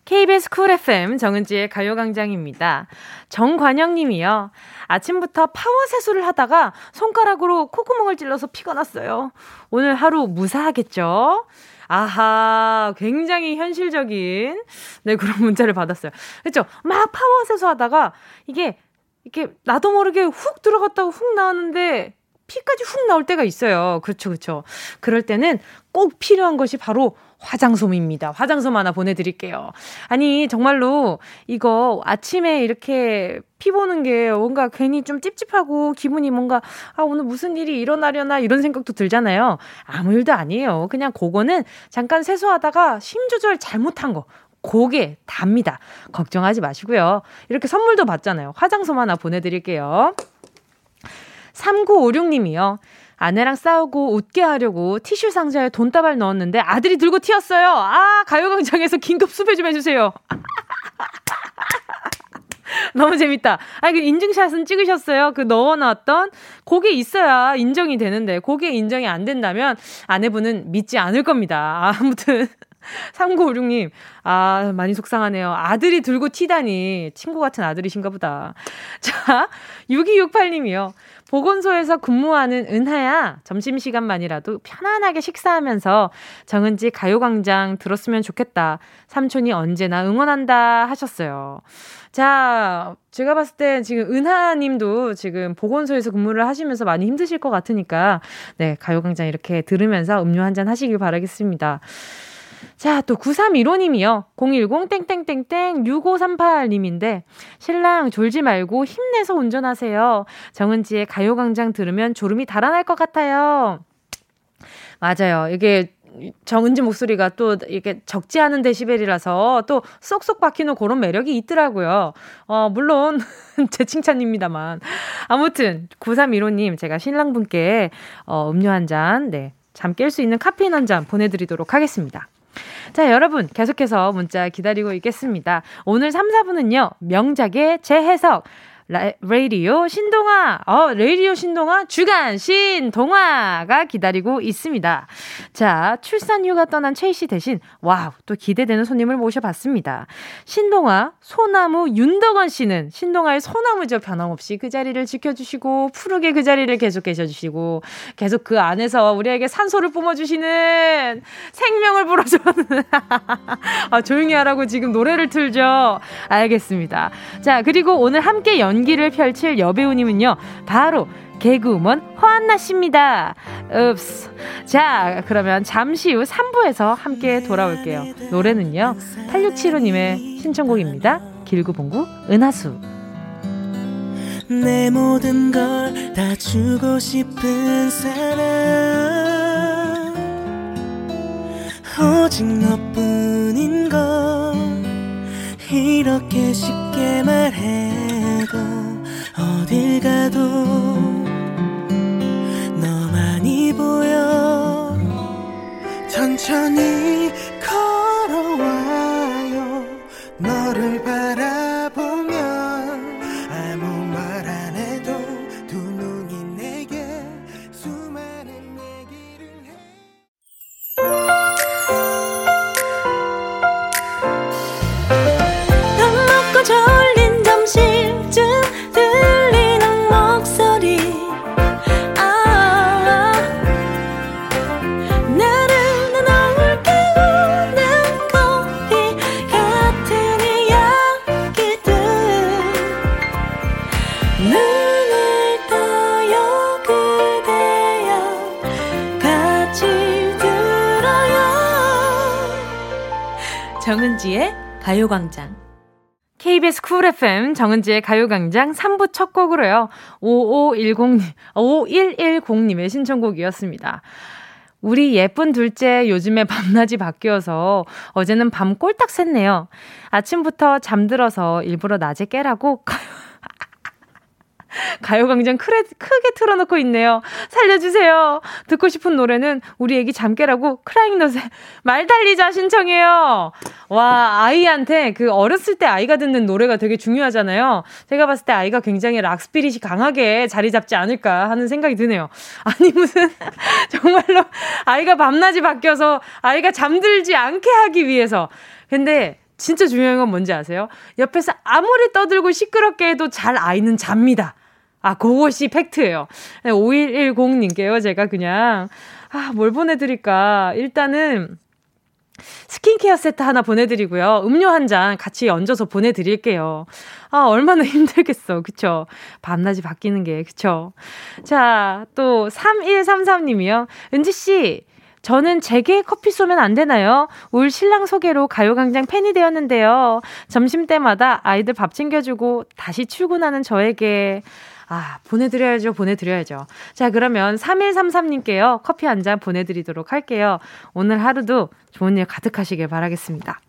Speaker 1: KBS Cool FM 정은지의 가요광장입니다. 정관영 님이요. 아침부터 파워 세수를 하다가 손가락으로 콧구멍을 찔러서 피가 났어요. 오늘 하루 무사하겠죠? 아하, 굉장히 현실적인, 네, 그런 문자를 받았어요. 그렇죠? 막 파워 세수하다가 이게, 이렇게 나도 모르게 훅 들어갔다가 훅 나왔는데 피까지 훅 나올 때가 있어요. 그렇죠, 그렇죠. 그럴 때는 꼭 필요한 것이 바로 화장솜입니다. 화장솜 하나 보내드릴게요. 아니, 정말로 이거 아침에 이렇게 피 보는 게 뭔가 괜히 좀 찝찝하고 기분이 뭔가, 아, 오늘 무슨 일이 일어나려나 이런 생각도 들잖아요. 아무 일도 아니에요. 그냥 그거는 잠깐 세수하다가 힘 조절 잘못한 거. 고게 답니다. 걱정하지 마시고요. 이렇게 선물도 받잖아요. 화장솜 하나 보내드릴게요. 3956님이요. 아내랑 싸우고 웃게 하려고 티슈 상자에 돈다발 넣었는데 아들이 들고 튀었어요. 아, 가요광장에서 긴급 수배 좀 해주세요. 너무 재밌다. 아, 그 인증샷은 찍으셨어요? 그 넣어놨던? 그게 있어야 인정이 되는데, 그게 인정이 안 된다면 아내분은 믿지 않을 겁니다. 아무튼. 3956님, 아, 많이 속상하네요. 아들이 들고 튀다니. 친구 같은 아들이신가 보다. 자, 6268님이요. 보건소에서 근무하는 은하야, 점심시간만이라도 편안하게 식사하면서 정은지 가요광장 들었으면 좋겠다. 삼촌이 언제나 응원한다 하셨어요. 자, 제가 봤을 때 지금 은하님도 지금 보건소에서 근무를 하시면서 많이 힘드실 것 같으니까, 네, 가요광장 이렇게 들으면서 음료 한 잔 하시길 바라겠습니다. 자, 또 9315님이요. 010-땡땡땡땡-6538님인데, 신랑 졸지 말고 힘내서 운전하세요. 정은지의 가요광장 들으면 졸음이 달아날 것 같아요. 맞아요. 이게 정은지 목소리가 또 이게 적지 않은 데시벨이라서 또 쏙쏙 박히는 그런 매력이 있더라고요. 어, 물론 제 칭찬입니다만. 아무튼 9315님 제가 신랑분께 어, 음료 한 잔, 네. 잠 깰 수 있는 카페인 한 잔 보내드리도록 하겠습니다. 자, 여러분, 계속해서 문자 기다리고 있겠습니다. 오늘 3, 4분은요, 명작의 재해석, 라, 라디오 신동화, 어, 라디오 신동화, 주간 신동화가 기다리고 있습니다. 자, 출산 휴가 떠난 최희 씨 대신, 와우, 또 기대되는 손님을 모셔봤습니다. 신동아, 소나무 윤덕원 씨는 신동아의 소나무죠. 변함없이 그 자리를 지켜주시고, 푸르게 그 자리를 계속 계셔주시고, 계속 그 안에서 우리에게 산소를 뿜어주시는 생명을 불어주는, 아, 조용히 하라고 지금 노래를 틀죠. 알겠습니다. 자, 그리고 오늘 함께 연 연기를 펼칠 여배우님은요, 바로 개그우먼 허한나 씨입니다. 읍스. 자, 그러면 잠시 후 3부에서 함께 돌아올게요. 노래는요, 8675님의 신청곡입니다. 길구봉구 은하수.
Speaker 4: 내 모든 걸 다 주고 싶은 사람 오직 너뿐인 걸 이렇게 쉽게 말해 도 어딜 가도 너만이 보여. 천천히 걸어와요. 너를 바라보
Speaker 1: 정은지의 가요광장. KBS 쿨 FM 정은지의 가요광장 3부 첫 곡으로요. 5510님, 5110님의 신청곡이었습니다. 우리 예쁜 둘째 요즘에 밤낮이 바뀌어서 어제는 밤 꼴딱 샜네요. 아침부터 잠들어서 일부러 낮에 깨라고 가요광장 크게, 크게 틀어놓고 있네요. 살려주세요. 듣고 싶은 노래는 우리 애기 잠깨라고 크라잉넛의 말 달리자 신청해요. 와, 아이한테 그 어렸을 때 아이가 듣는 노래가 되게 중요하잖아요. 제가 봤을 때 아이가 굉장히 락스피릿이 강하게 자리 잡지 않을까 하는 생각이 드네요. 아니, 무슨, 정말로 아이가 밤낮이 바뀌어서 아이가 잠들지 않게 하기 위해서. 근데 진짜 중요한 건 뭔지 아세요? 옆에서 아무리 떠들고 시끄럽게 해도 잘 아이는 잡니다. 아, 그것이 팩트예요. 5110님께요. 제가 그냥, 아, 뭘 보내드릴까. 일단은, 스킨케어 세트 하나 보내드리고요. 음료 한 잔 같이 얹어서 보내드릴게요. 아, 얼마나 힘들겠어. 그쵸? 밤낮이 바뀌는 게, 그쵸? 자, 또, 3133님이요. 은지씨, 저는 제게 커피 쏘면 안 되나요? 울 신랑 소개로 가요광장 팬이 되었는데요. 점심 때마다 아이들 밥 챙겨주고 다시 출근하는 저에게 아, 보내드려야죠, 보내드려야죠. 자, 그러면 3133님께요. 커피 한 잔 보내드리도록 할게요. 오늘 하루도 좋은 일 가득하시길 바라겠습니다.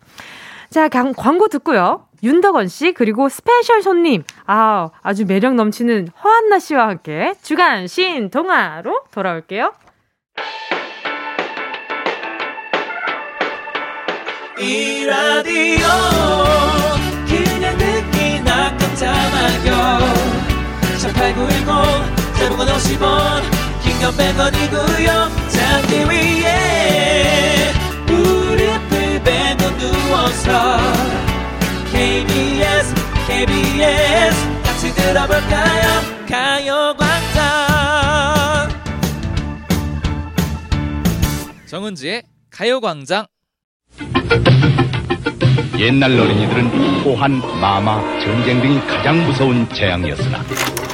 Speaker 1: 자, 광고 듣고요. 윤덕원 씨, 그리고 special 손님, 아, 아주 매력 넘치는 허한나 씨와 함께 주간 신 동화로 돌아올게요. 이 라디오 그냥 듣기나 깜짝마요 18910 대목은 50원 긴건 100원이고요 잠기 위에 무릎을 베고 누워서 KBS KBS 같이 들어볼까요? 가요광장.
Speaker 7: 정은지의 가요광장.
Speaker 8: 옛날 어린이들은 호환, 마마, 전쟁 등이 가장 무서운 재앙이었으나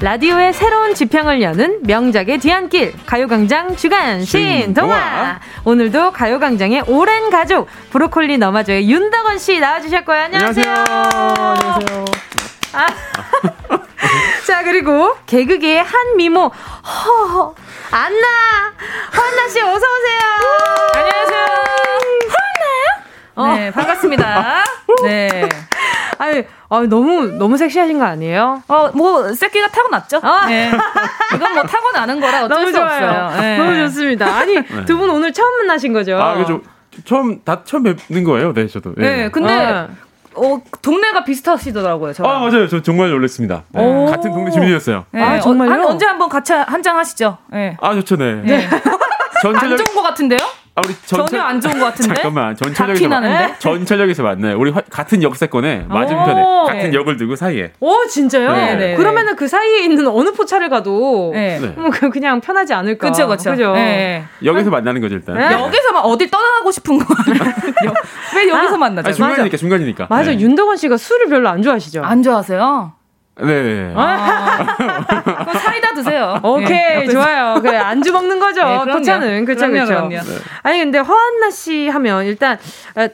Speaker 1: 라디오의 새로운 지평을 여는 명작의 뒤안길. 가요광장 주간 신동화 오늘도 가요광장의 오랜 가족. 브로콜리 너마저의 윤덕원 씨 나와주셨고요. 안녕하세요. 안녕하세요. 아. 자 그리고 개그계의 한 미모. 허허. 안나. 허나 씨 어서 오세요.
Speaker 9: 안녕하세요? 네 반갑습니다 네
Speaker 1: 아유, 아 너무 너무 섹시하신 거 아니에요?
Speaker 9: 어, 뭐 새끼가 타고났죠. 아. 네. 이건 뭐 타고나는 거라 어쩔 너무 수 좋아요. 없어요.
Speaker 1: 네. 너무 좋습니다. 아니 네. 두분 오늘 처음 만나신 거죠?
Speaker 10: 아, 그죠. 처음 다 처음 뵙는 거예요. 네, 저도.
Speaker 9: 네, 네 근데 아. 어, 동네가 비슷하시더라고요. 저.
Speaker 10: 아 맞아요. 저 정말 놀랐습니다. 네. 같은 동네 주민이었어요.
Speaker 9: 네. 아 정말요? 어, 언제 한번 같이 한 장 하시죠. 네.
Speaker 10: 아 좋죠, 네.
Speaker 9: 네. 전체적... 안 좋은 것 같은데요? 아, 우리 전철... 전혀 안 좋은 것 같은데.
Speaker 10: 잠깐만 전철역에서 만... 전철역에서 만나요. 우리 화... 같은 역세권에 맞은편에 같은 역을 두고 사이에.
Speaker 1: 오 진짜요? 네. 네. 그러면은 그 사이에 있는 어느 포차를 가도 네. 뭐 그냥 편하지 않을까.
Speaker 9: 그렇죠, 그렇죠.
Speaker 10: 네. 역에서 만나는 거죠 일단.
Speaker 9: 네. 역에서만 어딜 떠나고 싶은 거 왜 여기서 아, 만나죠?
Speaker 10: 아니, 중간이니까 중간이니까.
Speaker 1: 맞아 네. 윤덕원 씨가 술을 별로 안 좋아하시죠?
Speaker 9: 안 좋아하세요?
Speaker 10: 네.
Speaker 9: 아, 사이다 드세요.
Speaker 1: 오케이, 네. 좋아요. 그래, 안주 먹는 거죠. 네, 포차는. 그쵸, 그쵸. 네. 아니, 근데 허한나 씨 하면 일단,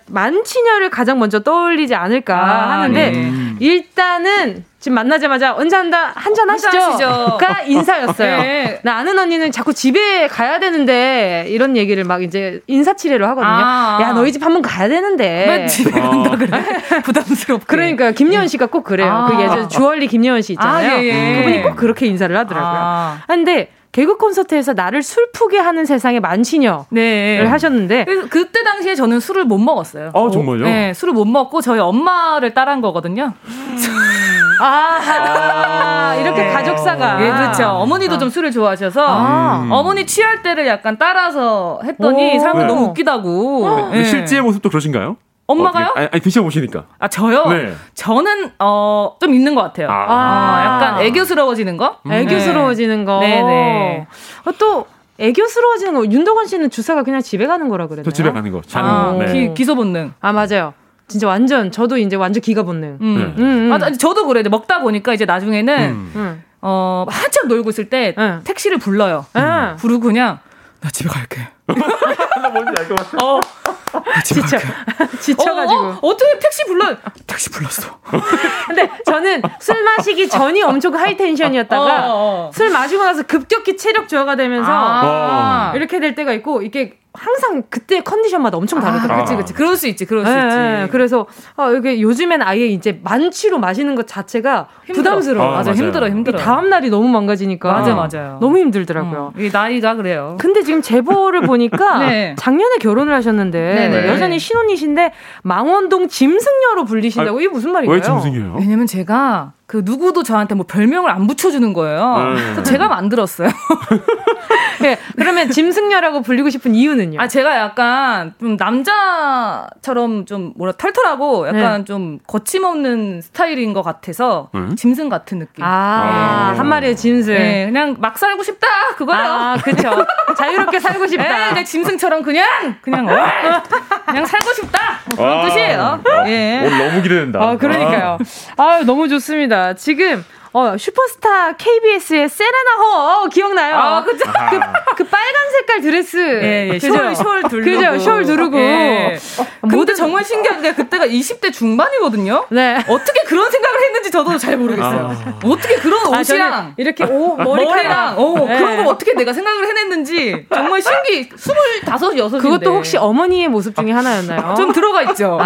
Speaker 1: 만취녀를 가장 먼저 떠올리지 않을까 아, 하는데, 네. 일단은, 지금 만나자마자 언제 한다 한잔 하시죠. 가 인사였어요. 네. 나 아는 언니는 자꾸 집에 가야 되는데 이런 얘기를 막 이제 인사치레로 하거든요. 아. 야 너희 집 한번 가야 되는데.
Speaker 9: 왜 집에 간다 어. 그래? 부담스럽게.
Speaker 1: 그러니까 김여은 씨가 꼭 그래요. 아. 그 예전 주얼리 김여은 씨 있잖아요. 아, 예, 예. 그분이 꼭 그렇게 인사를 하더라고요. 아. 근데 개그 콘서트에서 나를 술푸게 하는 세상의 만취녀를 네. 하셨는데
Speaker 9: 그때 당시에 저는 술을 못 먹었어요.
Speaker 10: 어, 정말요?
Speaker 9: 네, 술을 못 먹고 저희 엄마를 따라한 거거든요. 음.
Speaker 1: 아, 이렇게
Speaker 9: 네.
Speaker 1: 가족사가.
Speaker 9: 예, 그렇죠. 어머니도 좀 술을 좋아하셔서
Speaker 10: 아.
Speaker 9: 어머니 취할 때를 약간 따라서 했더니
Speaker 1: 오.
Speaker 9: 사람들
Speaker 10: 네.
Speaker 9: 너무 웃기다고.
Speaker 10: 근데
Speaker 9: 예.
Speaker 10: 실제 모습도 그러신가요?
Speaker 9: 엄마가요?
Speaker 10: 어떻게- 아니, 아니 드셔보시니까.
Speaker 9: 아 저요?
Speaker 10: 네.
Speaker 9: 저는 어 좀 있는 것 같아요.
Speaker 10: 아.
Speaker 9: 아, 약간 애교스러워지는 거?
Speaker 1: 애교스러워지는 거.
Speaker 9: 네네.
Speaker 1: 어, 또 애교스러워지는 거. 윤덕원 씨는 주사가 그냥 집에 가는 거라 그랬나요?
Speaker 10: 저 집에 가는 거. 자는
Speaker 9: 아,
Speaker 10: 거. 네.
Speaker 9: 기, 기소 본능.
Speaker 1: 아 맞아요. 진짜 완전 저도 이제 완전 기가 본능.
Speaker 9: 음.
Speaker 10: 네.
Speaker 1: 음, 음.
Speaker 9: 맞아. 저도 그래. 이제 먹다 보니까 이제 나중에는
Speaker 10: 음.
Speaker 1: 음.
Speaker 9: 어 한참 놀고 있을 때
Speaker 1: 응.
Speaker 9: 택시를 불러요.
Speaker 1: 음.
Speaker 9: 부르고 그냥 나 집에 갈게.
Speaker 10: 나 뭔지 알 것 같아.
Speaker 9: 어,
Speaker 1: 지쳐 지쳐가지고.
Speaker 9: 어, 어, 떻게 택시 불러? 택시 불렀어.
Speaker 1: 근데 저는 술 마시기 전이 엄청 하이 텐션이었다가
Speaker 9: 어, 어.
Speaker 1: 술 마시고 나서 급격히 체력 저하가 되면서
Speaker 9: 아.
Speaker 1: 이렇게 될 때가 있고 이게 항상 그때 컨디션마다 엄청 다르더라고요.
Speaker 9: 그치, 그치. 그럴 수 있지, 그럴 수
Speaker 1: 예,
Speaker 9: 있지.
Speaker 1: 예. 그래서 아, 이게 요즘엔 아예 이제 만취로 마시는 것 자체가
Speaker 9: 힘들어.
Speaker 1: 부담스러워.
Speaker 10: 아,
Speaker 9: 맞아,
Speaker 10: 맞아요.
Speaker 9: 힘들어, 힘들어.
Speaker 1: 다음 날이 너무 망가지니까
Speaker 9: 맞아, 맞아요.
Speaker 1: 너무 힘들더라고요.
Speaker 9: 음, 이 나이가 그래요.
Speaker 1: 근데 지금 제보를 보니까
Speaker 9: 네.
Speaker 1: 작년에 결혼을 하셨는데
Speaker 9: 네네.
Speaker 1: 여전히 신혼이신데 망원동 짐승녀로 불리신다고 이게 무슨 말인가요?
Speaker 10: 왜 짐승이에요?
Speaker 9: 왜냐면 제가 그 누구도 저한테 뭐 별명을 안 붙여주는 거예요.
Speaker 10: 네.
Speaker 9: 그래서 제가 만들었어요.
Speaker 1: 네, 그러면 짐승녀라고 불리고 싶은 이유는요?
Speaker 9: 아 제가 약간 좀 남자처럼 좀 뭐라 털털하고 약간 좀 거침없는 스타일인 것 같아서
Speaker 10: 음?
Speaker 9: 짐승 같은 느낌.
Speaker 1: 아,
Speaker 10: 네.
Speaker 1: 한 마리의 짐승.
Speaker 9: 네, 그냥 막 살고 싶다 그거예요.
Speaker 1: 아, 그쵸. 자유롭게 살고 싶다.
Speaker 9: 네, 내 짐승처럼 그냥 그냥 어, 그냥 살고 싶다 뭐 그런
Speaker 10: 아,
Speaker 9: 뜻이에요.
Speaker 10: 아,
Speaker 9: 예.
Speaker 10: 오늘 너무 기대된다.
Speaker 1: 아, 그러니까요. 아, 너무 좋습니다. 지금 어, 슈퍼스타 KBS의 세레나 허 기억나요?
Speaker 9: 아, 그죠?
Speaker 1: 그, 그 빨간 색깔 드레스.
Speaker 9: 예, 예.
Speaker 1: 그죠?
Speaker 9: 숄, 숄 두르고.
Speaker 1: 그죠? 숄 두르고.
Speaker 9: 예. 근데
Speaker 1: 모든-
Speaker 9: 정말 신기한 게 그때가 20대 중반이거든요.
Speaker 1: 네.
Speaker 9: 어떻게 그런 생각을 했는지 저도 잘 모르겠어요. 어떻게 그런
Speaker 1: 아,
Speaker 9: 옷이랑
Speaker 1: 이렇게 옷,
Speaker 9: 머리랑
Speaker 1: 머리카락.
Speaker 9: 어,
Speaker 1: 네.
Speaker 9: 그런 거 어떻게 내가 생각을 해냈는지 정말 신기. 25, 6인데
Speaker 1: 그것도 혹시 어머니의 모습 중에 하나였나요?
Speaker 9: 좀 들어가 있죠.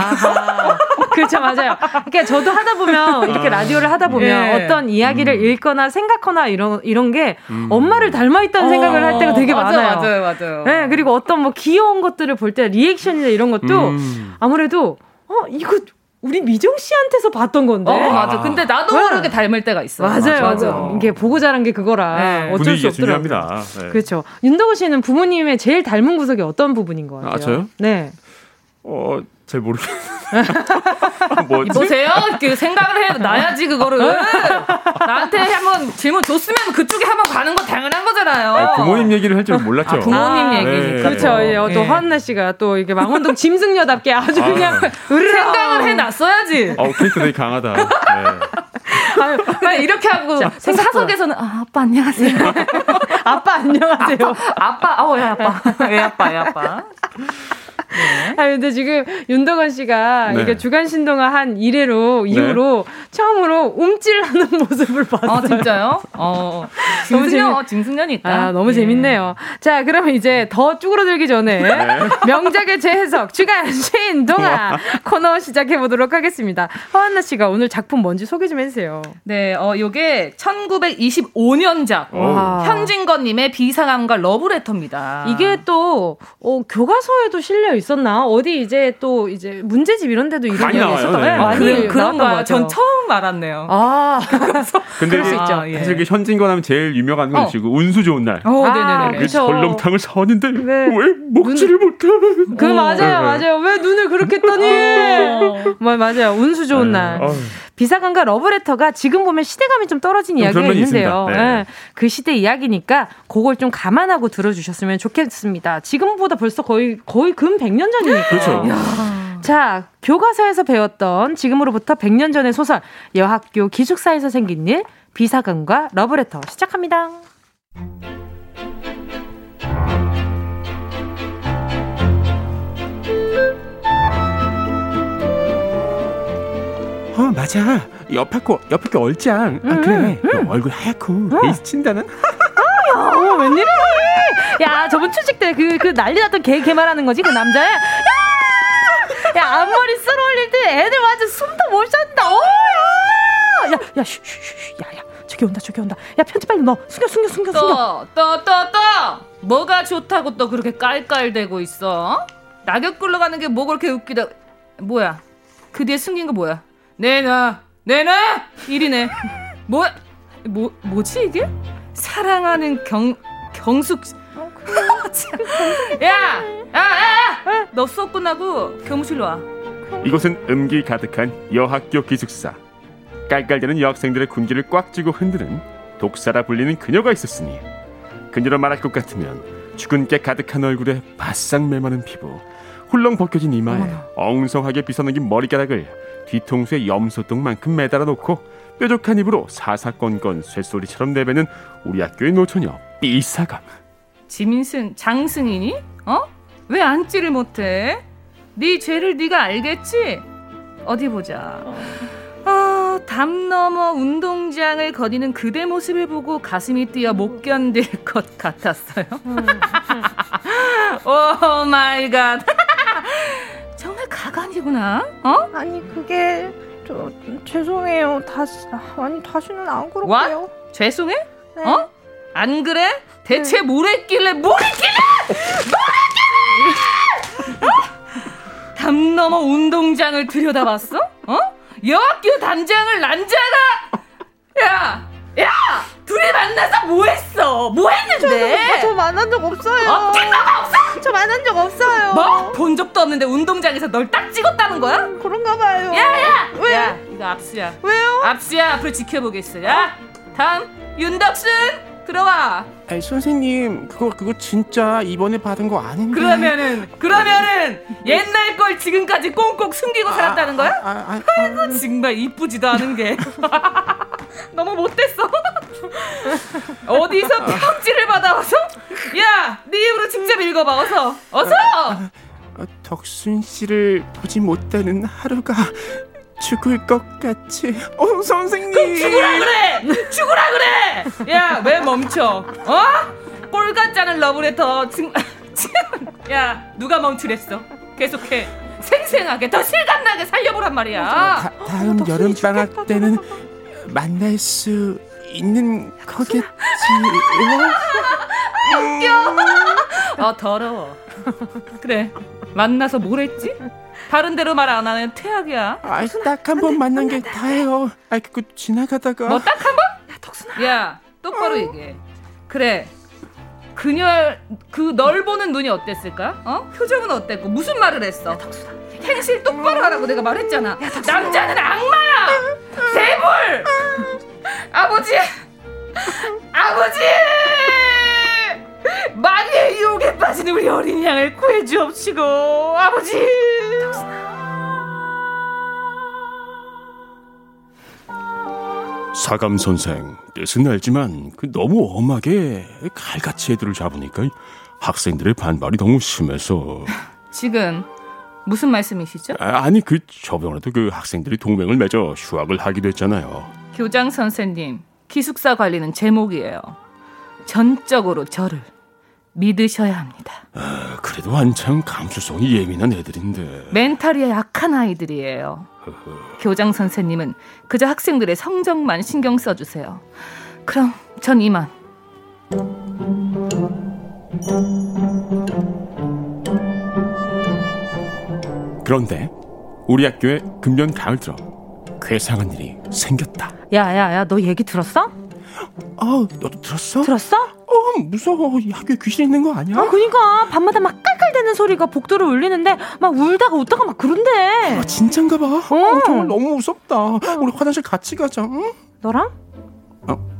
Speaker 1: 그렇죠, 맞아요. 그러니까 저도 하다 보면 이렇게 라디오를 하다 보면
Speaker 9: 예.
Speaker 1: 어떤 이야기를 읽거나 생각하거나 이런 이런 게
Speaker 10: 음.
Speaker 1: 엄마를 닮아 있다는 생각을 할 때가 되게
Speaker 9: 어, 맞아요,
Speaker 1: 많아요.
Speaker 9: 맞아요, 맞아요.
Speaker 1: 네, 그리고 어떤 뭐 귀여운 것들을 볼 때 리액션이나 이런 것도
Speaker 10: 음.
Speaker 1: 아무래도 어 이거 우리 미정 씨한테서 봤던 건데.
Speaker 9: 어, 맞아. 근데 나도
Speaker 1: 네.
Speaker 9: 모르게 닮을 때가 있어.
Speaker 1: 맞아요,
Speaker 10: 맞아.
Speaker 1: 맞아요. 이게 보고 자란 게 그거라
Speaker 9: 네.
Speaker 1: 어쩔 수 없더라고요.
Speaker 10: 중요합니다. 네.
Speaker 1: 그렇죠. 윤덕우 씨는 부모님의 제일 닮은 구석이 어떤 부분인 것 같아요?
Speaker 10: 아, 저요?
Speaker 1: 네.
Speaker 10: 어, 잘 모르겠어요.
Speaker 9: 보세요. 그 생각을 해 놔야지 그거를. 나한테 한번 질문 줬으면 그쪽에 한번 가는 거 당연한 거잖아요.
Speaker 10: 아, 부모님 얘기를 할줄 몰랐죠.
Speaker 9: 아, 부모님
Speaker 1: 아,
Speaker 9: 얘기니까.
Speaker 1: 그렇죠.
Speaker 10: 네.
Speaker 1: 예, 또
Speaker 9: 예.
Speaker 1: 화한나 씨가 또 이게 망원동 짐승녀답게 아주
Speaker 10: 아.
Speaker 1: 그냥.
Speaker 9: 생각을 해 놨어야지.
Speaker 10: 어, 캐릭터 되게 강하다. 네.
Speaker 9: 그냥 이렇게 하고
Speaker 1: 자,
Speaker 9: 사석에서는 아, 아빠 안녕하세요.
Speaker 1: 아빠 안녕하세요.
Speaker 9: 아빠, 어, 왜 아빠? 왜 아빠, 왜 아빠?
Speaker 1: 아 근데 지금 윤덕원 씨가
Speaker 10: 네.
Speaker 1: 이게 주간 신동아 한 이래로 이후로 처음으로 움찔하는 모습을 봤어요.
Speaker 9: 아, 진짜요? 어,
Speaker 1: 너무
Speaker 9: 짐승녀, 짐승녀니까.
Speaker 1: 아, 너무
Speaker 9: 예.
Speaker 1: 재밌네요. 자, 그러면 이제 더 쭈그러들기 전에 명작의 재해석 주간 신동아 코너 시작해 보도록 하겠습니다. 허한나 씨가 오늘 작품 뭔지 소개 좀 해주세요.
Speaker 9: 네, 어, 요게 1925년작.
Speaker 1: 와.
Speaker 9: 현진건 님의 비상함과 러브레터입니다.
Speaker 1: 이게 또 어, 교과서에도 실려 있었나? 어디 이제 또 이제 문제집 이런 데도 이런
Speaker 10: 많이
Speaker 1: 이야기
Speaker 10: 나와요,
Speaker 1: 있었던
Speaker 10: 네.
Speaker 1: 네,
Speaker 10: 아,
Speaker 1: 많이
Speaker 9: 그런,
Speaker 1: 나왔던 것
Speaker 9: 그런가요?
Speaker 1: 같아요.
Speaker 9: 전 처음 알았네요.
Speaker 1: 아,
Speaker 10: 근데
Speaker 1: 그럴 수
Speaker 10: 이게
Speaker 1: 있죠.
Speaker 9: 아, 예.
Speaker 10: 사실 이게 현진건 하면 제일 유명한 건
Speaker 9: 어.
Speaker 10: 지금 운수 좋은 날.
Speaker 9: 어,
Speaker 1: 아,
Speaker 9: 네네네.
Speaker 10: 그
Speaker 1: 그쵸.
Speaker 10: 설렁탕을 사왔는데
Speaker 1: 네.
Speaker 10: 왜 먹지를 못해?
Speaker 1: 그 맞아요,
Speaker 10: 네.
Speaker 1: 맞아요. 왜 눈을 그렇게 떠니? 뭐 맞아요. 운수 좋은 날.
Speaker 10: 어휴.
Speaker 1: 비사관과 러브레터가 지금 보면 시대감이 좀 떨어진
Speaker 10: 좀
Speaker 1: 이야기가 있는데요.
Speaker 10: 네.
Speaker 1: 예. 그 시대 이야기니까 그걸 좀 감안하고 들어주셨으면 좋겠습니다. 지금보다 벌써 거의 거의 근 100년 전이니까.
Speaker 10: 그렇죠.
Speaker 1: 자, 교과서에서 배웠던 지금으로부터 100년 전의 소설 여학교 기숙사에서 생긴 일 비사관과 러브레터 시작합니다.
Speaker 10: 어 맞아 옆에 거 옆에 거 얼짱 아 그래 너 얼굴 하얗고 베이스 친다는
Speaker 1: 어머 웬일이니? 야 저번 출직 때 그 그 난리 났던 걔, 걔 말하는 거지 그 남자애? 야! 야 앞머리 쓸어 올릴 때 애들 완전 숨도 못 쉬었다. 어야! 야 야 쉬 쉬 쉬 야 야 저기 온다 저기 온다. 야 편지 빨리 넣어 숨겨 숨겨 숨겨 숨겨.
Speaker 9: 또, 또, 또, 또! 뭐가 좋다고 또 그렇게 깔깔대고 있어? 낙엽 굴러가는 게 뭐 그렇게 웃기다. 뭐야? 그 뒤에 숨긴 거 뭐야? 내놔, 내놔! 일이네. 뭐, 뭐, 뭐지 이게? 사랑하는 경, 경숙. 야! 야, 야, 야! 너 수업 끝나고 교무실로 와.
Speaker 10: 이곳은 음기 가득한 여학교 기숙사. 깔깔대는 여학생들의 군기를 꽉 쥐고 흔드는 독사라 불리는 그녀가 있었으니 그녀로 말할 것 같으면 주근깨 가득한 얼굴에 바싹 메마른 피부, 훌렁 벗겨진 이마에 엉성하게 빗어넘긴 머리카락을 뒤통수에 염소똥만큼 매달아 놓고 뾰족한 입으로 사사건건 쇳소리처럼 내뱉는 우리 학교의 노처녀 B사감.
Speaker 9: 지가 무슨 장승이니? 어? 왜 앉지를 못해? 네 죄를 네가 알겠지? 어디 보자. 아, 담 넘어 운동장을 거니는 그대 모습을 보고 가슴이 뛰어 못 견딜 것 같았어요. Oh my god. 정말 가관이구나. 어?
Speaker 1: 아니 그게 저 죄송해요. 다시 아니 다시는 안 그럴게요.
Speaker 9: 와? 죄송해? 어? 안 그래? 대체 뭘 했길래 뭘 했길래? 뭘 했길래? 어? 담 넘어 운동장을 들여다봤어? 어? 여학교 단장을 난자가 야! 야! 둘이 만나서 뭐 했어? 뭐 했는데?
Speaker 1: 저, 저 만난 적 없어요.
Speaker 9: 어떤 거가 없어?
Speaker 1: 저 만난 적 없어요.
Speaker 9: 뭐? 본 적도 없는데 운동장에서 널 딱 찍었다는 거야?
Speaker 1: 그런가 봐요.
Speaker 9: 야, 야!
Speaker 1: 왜?
Speaker 9: 야, 이거 압수야.
Speaker 1: 왜요?
Speaker 9: 압수야. 앞으로 지켜보겠어. 야, 다음 윤덕순 들어와.
Speaker 11: 아니 선생님 그거 그거 진짜 이번에 받은 거 아닌데
Speaker 9: 그러면은 그러면은 옛날 걸 지금까지 꽁꽁 숨기고 살았다는 거야?
Speaker 11: 아, 아,
Speaker 9: 아이고 정말 이쁘지도 않은 게 너무 못됐어. 어디서 편지를 받아와서? 야, 네 입으로 직접 읽어봐. 어서, 어서.
Speaker 11: 어, 덕순 씨를 보지 못하는 하루가 죽을 것 같이 어 선생님
Speaker 9: 그럼 죽으라 그래. 죽으라 그래. 야, 왜 멈춰? 어? 꼴 같지 않은 러브레터 지금 야, 누가 멈추랬어? 계속해. 생생하게 더 실감나게 살려보란 말이야.
Speaker 11: 다, 다음 여름 방학 때는 만날 수 있는 거겠지
Speaker 9: 웃겨. 어 더러워. 그래. 만나서 뭘 했지? 다른 데로 말 안 하는 퇴학이야.
Speaker 11: 아, 딱한 번 만난 게 다예요 아 그거 지나가다가
Speaker 9: 뭐 딱 한 번? 야, 덕순아. 야, 똑바로 얘기해. 그래. 그녀 그널 보는 눈이 어땠을까? 어? 표정은 어땠고 무슨 말을 했어? 행실 똑바로 하라고 내가 말했잖아. 남자는 악마야. 대불. 아버지. 아버지. 마귀의 유혹에 빠진 우리 어린 양을 구해주옵시고 아버지.
Speaker 10: 사감 선생 뜻은 알지만 그 너무 엄하게 칼같이 애들을 잡으니까 학생들의 반발이 너무 심해서
Speaker 9: 지금 무슨 말씀이시죠?
Speaker 10: 아, 아니 그 저번에도 그 학생들이 동맹을 맺어 휴학을 하기도 했잖아요.
Speaker 9: 교장 선생님, 기숙사 관리는 제목이에요. 전적으로 저를 믿으셔야 합니다.
Speaker 10: 아, 그래도 한창 감수성이 예민한 애들인데
Speaker 9: 멘탈이 약한 아이들이에요. 교장 선생님은 그저 학생들의 성적만 신경 써주세요. 그럼 전 이만.
Speaker 10: 그런데 우리 학교에 금년 가을 들어 괴상한 일이 생겼다.
Speaker 1: 야야야 너 얘기 들었어?
Speaker 11: 어 너도 들었어?
Speaker 1: 들었어?
Speaker 11: 어 무서워 이 학교에 귀신 있는 거 아니야?
Speaker 1: 아 그니까 밤마다 막 깔깔대는 소리가 복도를 울리는데 막 울다가 웃다가 막 그런데.
Speaker 11: 아 진짠가 봐
Speaker 1: 어.
Speaker 11: 어, 정말 너무 무섭다 우리 화장실 같이 가자 응?
Speaker 1: 너랑?
Speaker 11: 어.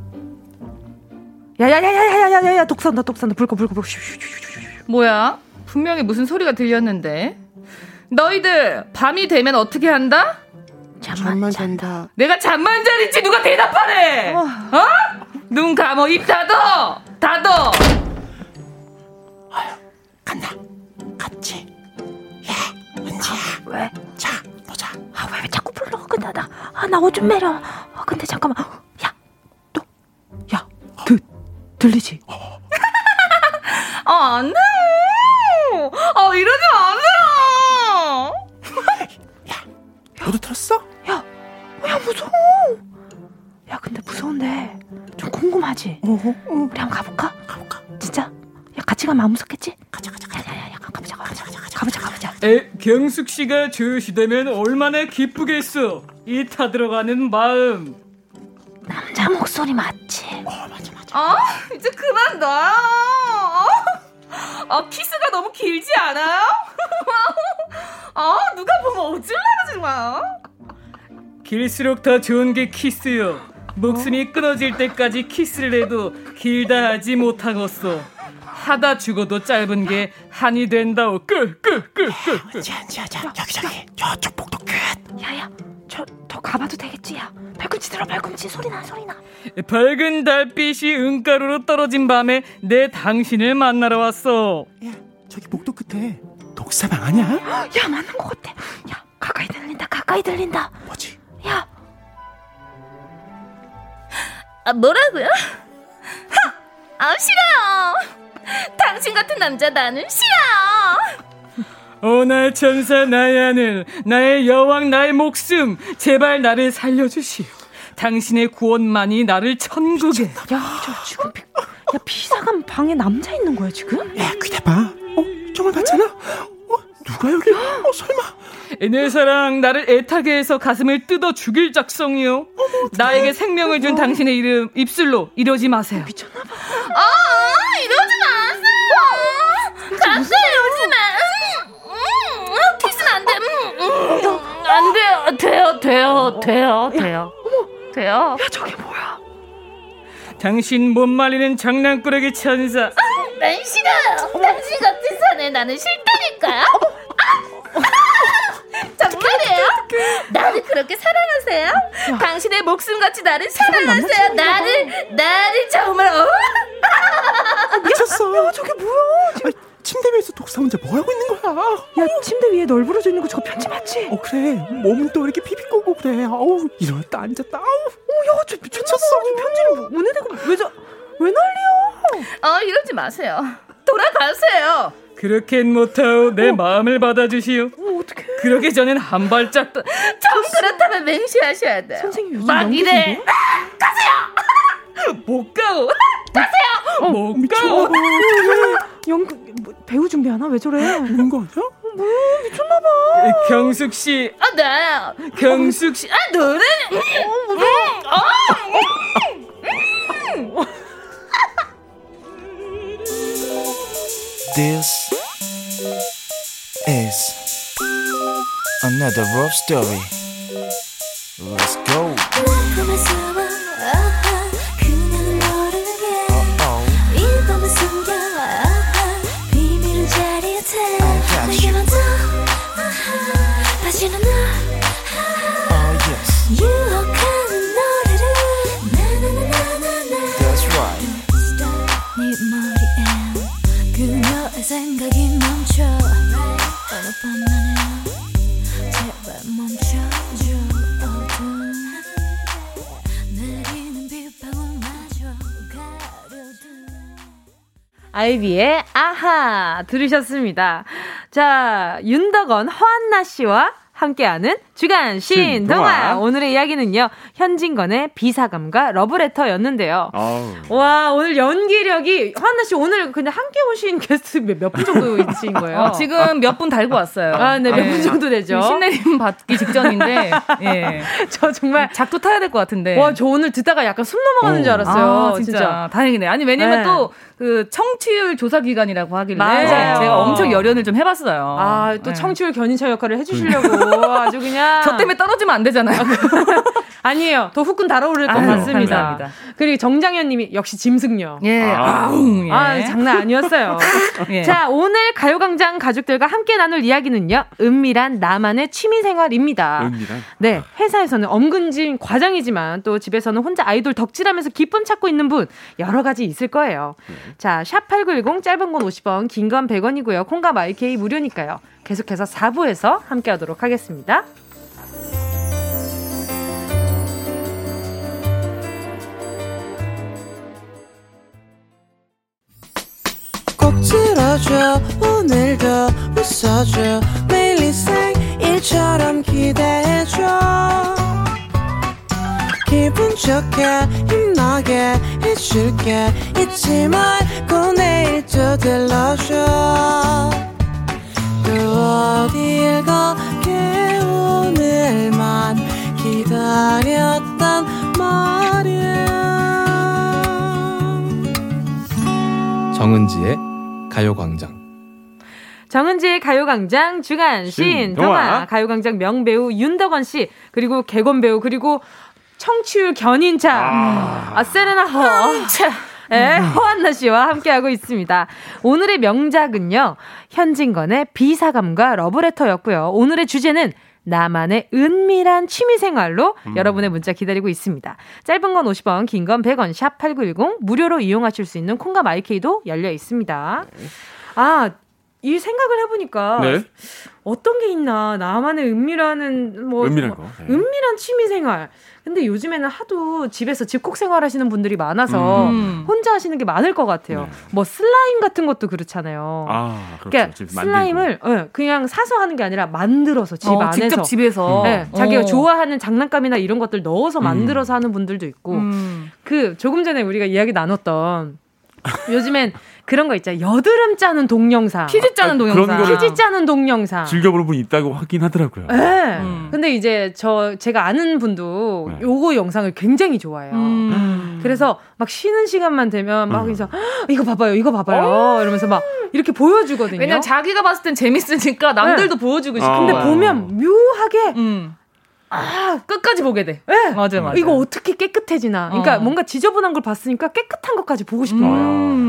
Speaker 1: 야야야야야야야야 독 산다 독 산다 불꺼 불꺼 불꺼 슈슈슈슈슈.
Speaker 9: 뭐야? 분명히 무슨 소리가 들렸는데. 너희들 밤이 되면 어떻게 한다?
Speaker 11: 잠만 잔다
Speaker 9: 내가 잠만 자리지 누가 대답하래? 어? 눈 감어 입 닫어 닫어.
Speaker 11: 간다 같이 야 은지야
Speaker 1: 왜?
Speaker 11: 자 보자
Speaker 1: 아왜 자꾸 불러? 근데 나아나 옷좀 매려. 아 근데 잠깐만. 야, 또, 야, 들 들리지?
Speaker 9: 아, 안 돼. 아, 이러지 마세요.
Speaker 11: 너도 들었어?
Speaker 1: 야, 야 무서워. 야 근데 무서운데 좀 궁금하지?
Speaker 11: 어, 어,
Speaker 1: 우리 한번 가볼까?
Speaker 11: 가볼까
Speaker 1: 진짜? 야 같이 가면 안 무섭겠지?
Speaker 11: 가자 가자
Speaker 1: 야야야, 야, 가보자, 가보자, 가자, 가자. 가보자 가보자.
Speaker 12: 에, 경숙 씨가 주시되면 얼마나 기쁘겠어. 이 타들어가는 마음.
Speaker 1: 남자 목소리 맞지?
Speaker 9: 어, 맞아, 맞아. 아, 이제 그만 놔요. 아, 키스가 너무 길지 않아요? 아, 누가 보면 어질러가지 마.
Speaker 12: 길수록 더 좋은 게 키스요. 목숨이 끊어질 때까지 키스를 해도 길다 하지 못하겠어. 하다 죽어도 짧은 게 한이 된다오. 끝, 끝, 끝, 끝.
Speaker 10: 자, 자, 자, 여기, 저기, 저쪽 복도 끝.
Speaker 1: 야야, 저 더 가봐도 되겠지? 야, 발꿈치 들어, 발꿈치 소리 나, 소리 나.
Speaker 12: 밝은 달빛이 은가루로 떨어진 밤에 내 당신을 만나러 왔어.
Speaker 10: 야, 저기 복도 끝에 독사방 아니야?
Speaker 1: 야, 맞는 것 같아. 야, 가까이 들린다, 가까이 들린다.
Speaker 10: 뭐지?
Speaker 1: 야,
Speaker 9: 아, 뭐라고요? 하! 아, 싫어요. 당신 같은 남자 나는 싫어요.
Speaker 12: 오 나의 천사 나의 하늘 나의 여왕 나의 목숨 제발 나를 살려주시오 당신의 구원만이 나를 천국에
Speaker 1: 야, 저 지금 비, 야 비사관 방에 남자 있는 거야 지금?
Speaker 10: 야, 귀대봐. 어, 정말 봤잖아. 어, 누가 여기? 어, 설마.
Speaker 12: 내 사랑 나를 애타게 해서 가슴을 뜯어 죽일 작성이요 나에게 생명을 준 당신의 이름 입술로 이러지 마세요
Speaker 1: 미쳤나봐
Speaker 9: 아, 이러지 마세요. 가세요, 요즘에. 음, 음, 음, 키스는 안 돼. 음, 음, 안 돼요. 돼요, 돼요, 돼요, 돼요. 돼요.
Speaker 1: 야 저게 뭐야
Speaker 12: 당신 못 말리는 장난꾸러기 천사
Speaker 9: 난 싫어요. 당신 같은 사내 나는 싫다니까요. 나를 그렇게 사랑하세요? 당신의 목숨같이 나를 사랑하세요? 나를 나를 정말 어?
Speaker 10: 미쳤어.
Speaker 1: 야 저게 뭐야
Speaker 10: 아, 침대 위에서 독사 혼자 뭐 하고 있는 거야?
Speaker 1: 야 침대 위에 널브러져 있는 거 저거 편지 맞지?
Speaker 10: 어 그래 몸은 또 이렇게 비비꼬고 그래 아우 일어났다 앉았다 아우
Speaker 1: 어 야 저 미쳤어 편지를 뭐- 문에 대고 왜 저 왜 난리야
Speaker 9: 어 이러지 마세요. 돌아가세요.
Speaker 12: 그렇게는 못하오. 내 마음을 받아주시오.
Speaker 1: 어 어떡해.
Speaker 12: 그러기 전엔 한 발짝 더.
Speaker 9: 정 그렇다면 맹시하셔야 돼요.
Speaker 1: 선생님 요즘
Speaker 9: 막 이래.
Speaker 1: 연기생이야?
Speaker 12: 못 가오.
Speaker 9: 가세요.
Speaker 12: 못
Speaker 10: 미쳐.
Speaker 12: 가오.
Speaker 1: 연극 뭐, 배우 준비하나? 왜 저래?
Speaker 10: 그런 거 아니야?
Speaker 1: 미쳤나봐.
Speaker 12: 경숙 씨.
Speaker 9: 아 네.
Speaker 12: 경숙 씨.
Speaker 9: 아 노래. 어 무서
Speaker 3: This is another love story. Let's go.
Speaker 13: 생각이 멈춰. 어느 밤만에 제발 멈춰줘.
Speaker 1: 아이비의 아하 들으셨습니다. 자 윤덕원 허한나 씨와 함께하는 주간 신동아
Speaker 14: 신동아.
Speaker 1: 오늘의 이야기는요 현진건의 비사감과 러브레터였는데요.
Speaker 14: 아우.
Speaker 1: 와 오늘 연기력이 허한나 씨 오늘 근데 함께 오신 게스트 몇 분 정도 있으신 거예요?
Speaker 9: 어, 지금 몇 분 달고 왔어요.
Speaker 1: 아, 네, 몇분 정도 되죠?
Speaker 9: 신내림 받기 직전인데, 예.
Speaker 1: 저 정말
Speaker 9: 작두 타야 될 것 같은데.
Speaker 1: 와 저 오늘 듣다가 약간 숨 넘어가는 줄 알았어요.
Speaker 9: 아, 진짜. 다행이네. 아니, 왜냐면
Speaker 1: 네.
Speaker 9: 또, 그, 청취율 조사 기간이라고 하길래.
Speaker 1: 맞아요.
Speaker 9: 제가 엄청 열연을 좀 해봤어요.
Speaker 1: 아, 또
Speaker 9: 네.
Speaker 1: 청취율 견인차 역할을 해주시려고 아주 그냥.
Speaker 9: 저 때문에 떨어지면 안 되잖아요.
Speaker 1: 아니에요. 더 후끈 달아오를 것
Speaker 9: 아유,
Speaker 1: 같습니다.
Speaker 9: 감사합니다.
Speaker 1: 그리고 정장현 님이 역시 짐승녀.
Speaker 9: 예.
Speaker 14: 아.
Speaker 9: 아우, 예.
Speaker 1: 아, 장난 아니었어요.
Speaker 9: 예.
Speaker 1: 자, 오늘 가요광장 가족들과 함께 나눌 이야기는요, 은밀한 나만의 취미생활입니다.
Speaker 14: 은밀한.
Speaker 1: 네, 회사에서는 엄근진 과장이지만 또 집에서는 혼자 아이돌 덕질하면서 기쁨 찾고 있는 분 여러 가지 있을 거예요. 자, 샵8910 짧은 건 50원, 긴 건 100원이고요. 콩과 마이케이 무료니까요. 계속해서 4부에서 함께 하도록 하겠습니다.
Speaker 15: 꼭 들어줘 오늘도 웃어줘 매일 일상일처럼 기대해줘 기분 좋게 힘나게 해줄게. 잊지 말고 내일 또 들러줘. 또 어딜 가게 오늘만 기다렸단 말이야.
Speaker 16: 정은지의 가요광장.
Speaker 1: 정은지의 가요광장 주간 신 동화 가요광장 명배우 윤덕원 씨 그리고 개건 배우 그리고 청취율 견인차 아, 세레나 허 네, 허한나 씨와 함께하고 있습니다. 오늘의 명작은요 현진건의 비사감과 러브레터였고요. 오늘의 주제는 나만의 은밀한 취미 생활로 여러분의 문자 기다리고 있습니다. 짧은 건 50원, 긴 건 100원, 샵 8910 무료로 이용하실 수 있는 콩과 마이케이도 열려 있습니다. 아, 이 생각을 해보니까
Speaker 10: 네.
Speaker 1: 어떤 게 있나 나만의 은밀한 뭐
Speaker 10: 은밀한
Speaker 1: 뭐
Speaker 10: 거, 네.
Speaker 1: 은밀한 취미 생활. 근데 요즘에는 하도 집에서 집콕 생활하시는 분들이 많아서
Speaker 10: 음.
Speaker 1: 혼자 하시는 게 많을 것 같아요. 뭐 슬라임 같은 것도 그렇잖아요.
Speaker 10: 아, 그렇죠.
Speaker 1: 그러니까
Speaker 10: 집
Speaker 1: 슬라임을 예, 그냥 사서 하는 게 아니라 만들어서 집
Speaker 9: 어,
Speaker 1: 안에서
Speaker 9: 직접 집에서.
Speaker 1: 예, 자기가
Speaker 9: 어.
Speaker 1: 좋아하는 장난감이나 이런 것들 넣어서
Speaker 10: 음.
Speaker 1: 만들어서 하는 분들도 있고
Speaker 9: 음.
Speaker 1: 그 조금 전에 우리가 이야기 나눴던 요즘엔 그런 거 있잖아요. 여드름 짜는 동영상.
Speaker 9: 피지 짜는
Speaker 10: 아, 동영상.
Speaker 1: 피지 짜는 동영상.
Speaker 10: 즐겨보는 분이 있다고 하긴 하더라고요.
Speaker 1: 네.
Speaker 9: 음.
Speaker 1: 근데 이제 저 제가 아는 분도
Speaker 10: 네.
Speaker 1: 요거 영상을 굉장히 좋아해요.
Speaker 9: 음.
Speaker 1: 그래서 막 쉬는 시간만 되면 막
Speaker 10: 음.
Speaker 1: 이제 이거 봐봐요, 이거 봐봐요 이러면서 막 이렇게 보여주거든요.
Speaker 9: 왜냐면 자기가 봤을 땐 재밌으니까 남들도 보여주고 싶어.
Speaker 1: 근데 보면 묘하게
Speaker 9: 음.
Speaker 1: 아
Speaker 9: 끝까지 보게 돼.
Speaker 1: 네.
Speaker 9: 맞아, 맞아.
Speaker 1: 이거 어떻게 깨끗해지나. 그러니까
Speaker 9: 어.
Speaker 1: 뭔가 지저분한 걸 봤으니까 깨끗한 것까지 보고 싶은 거예요.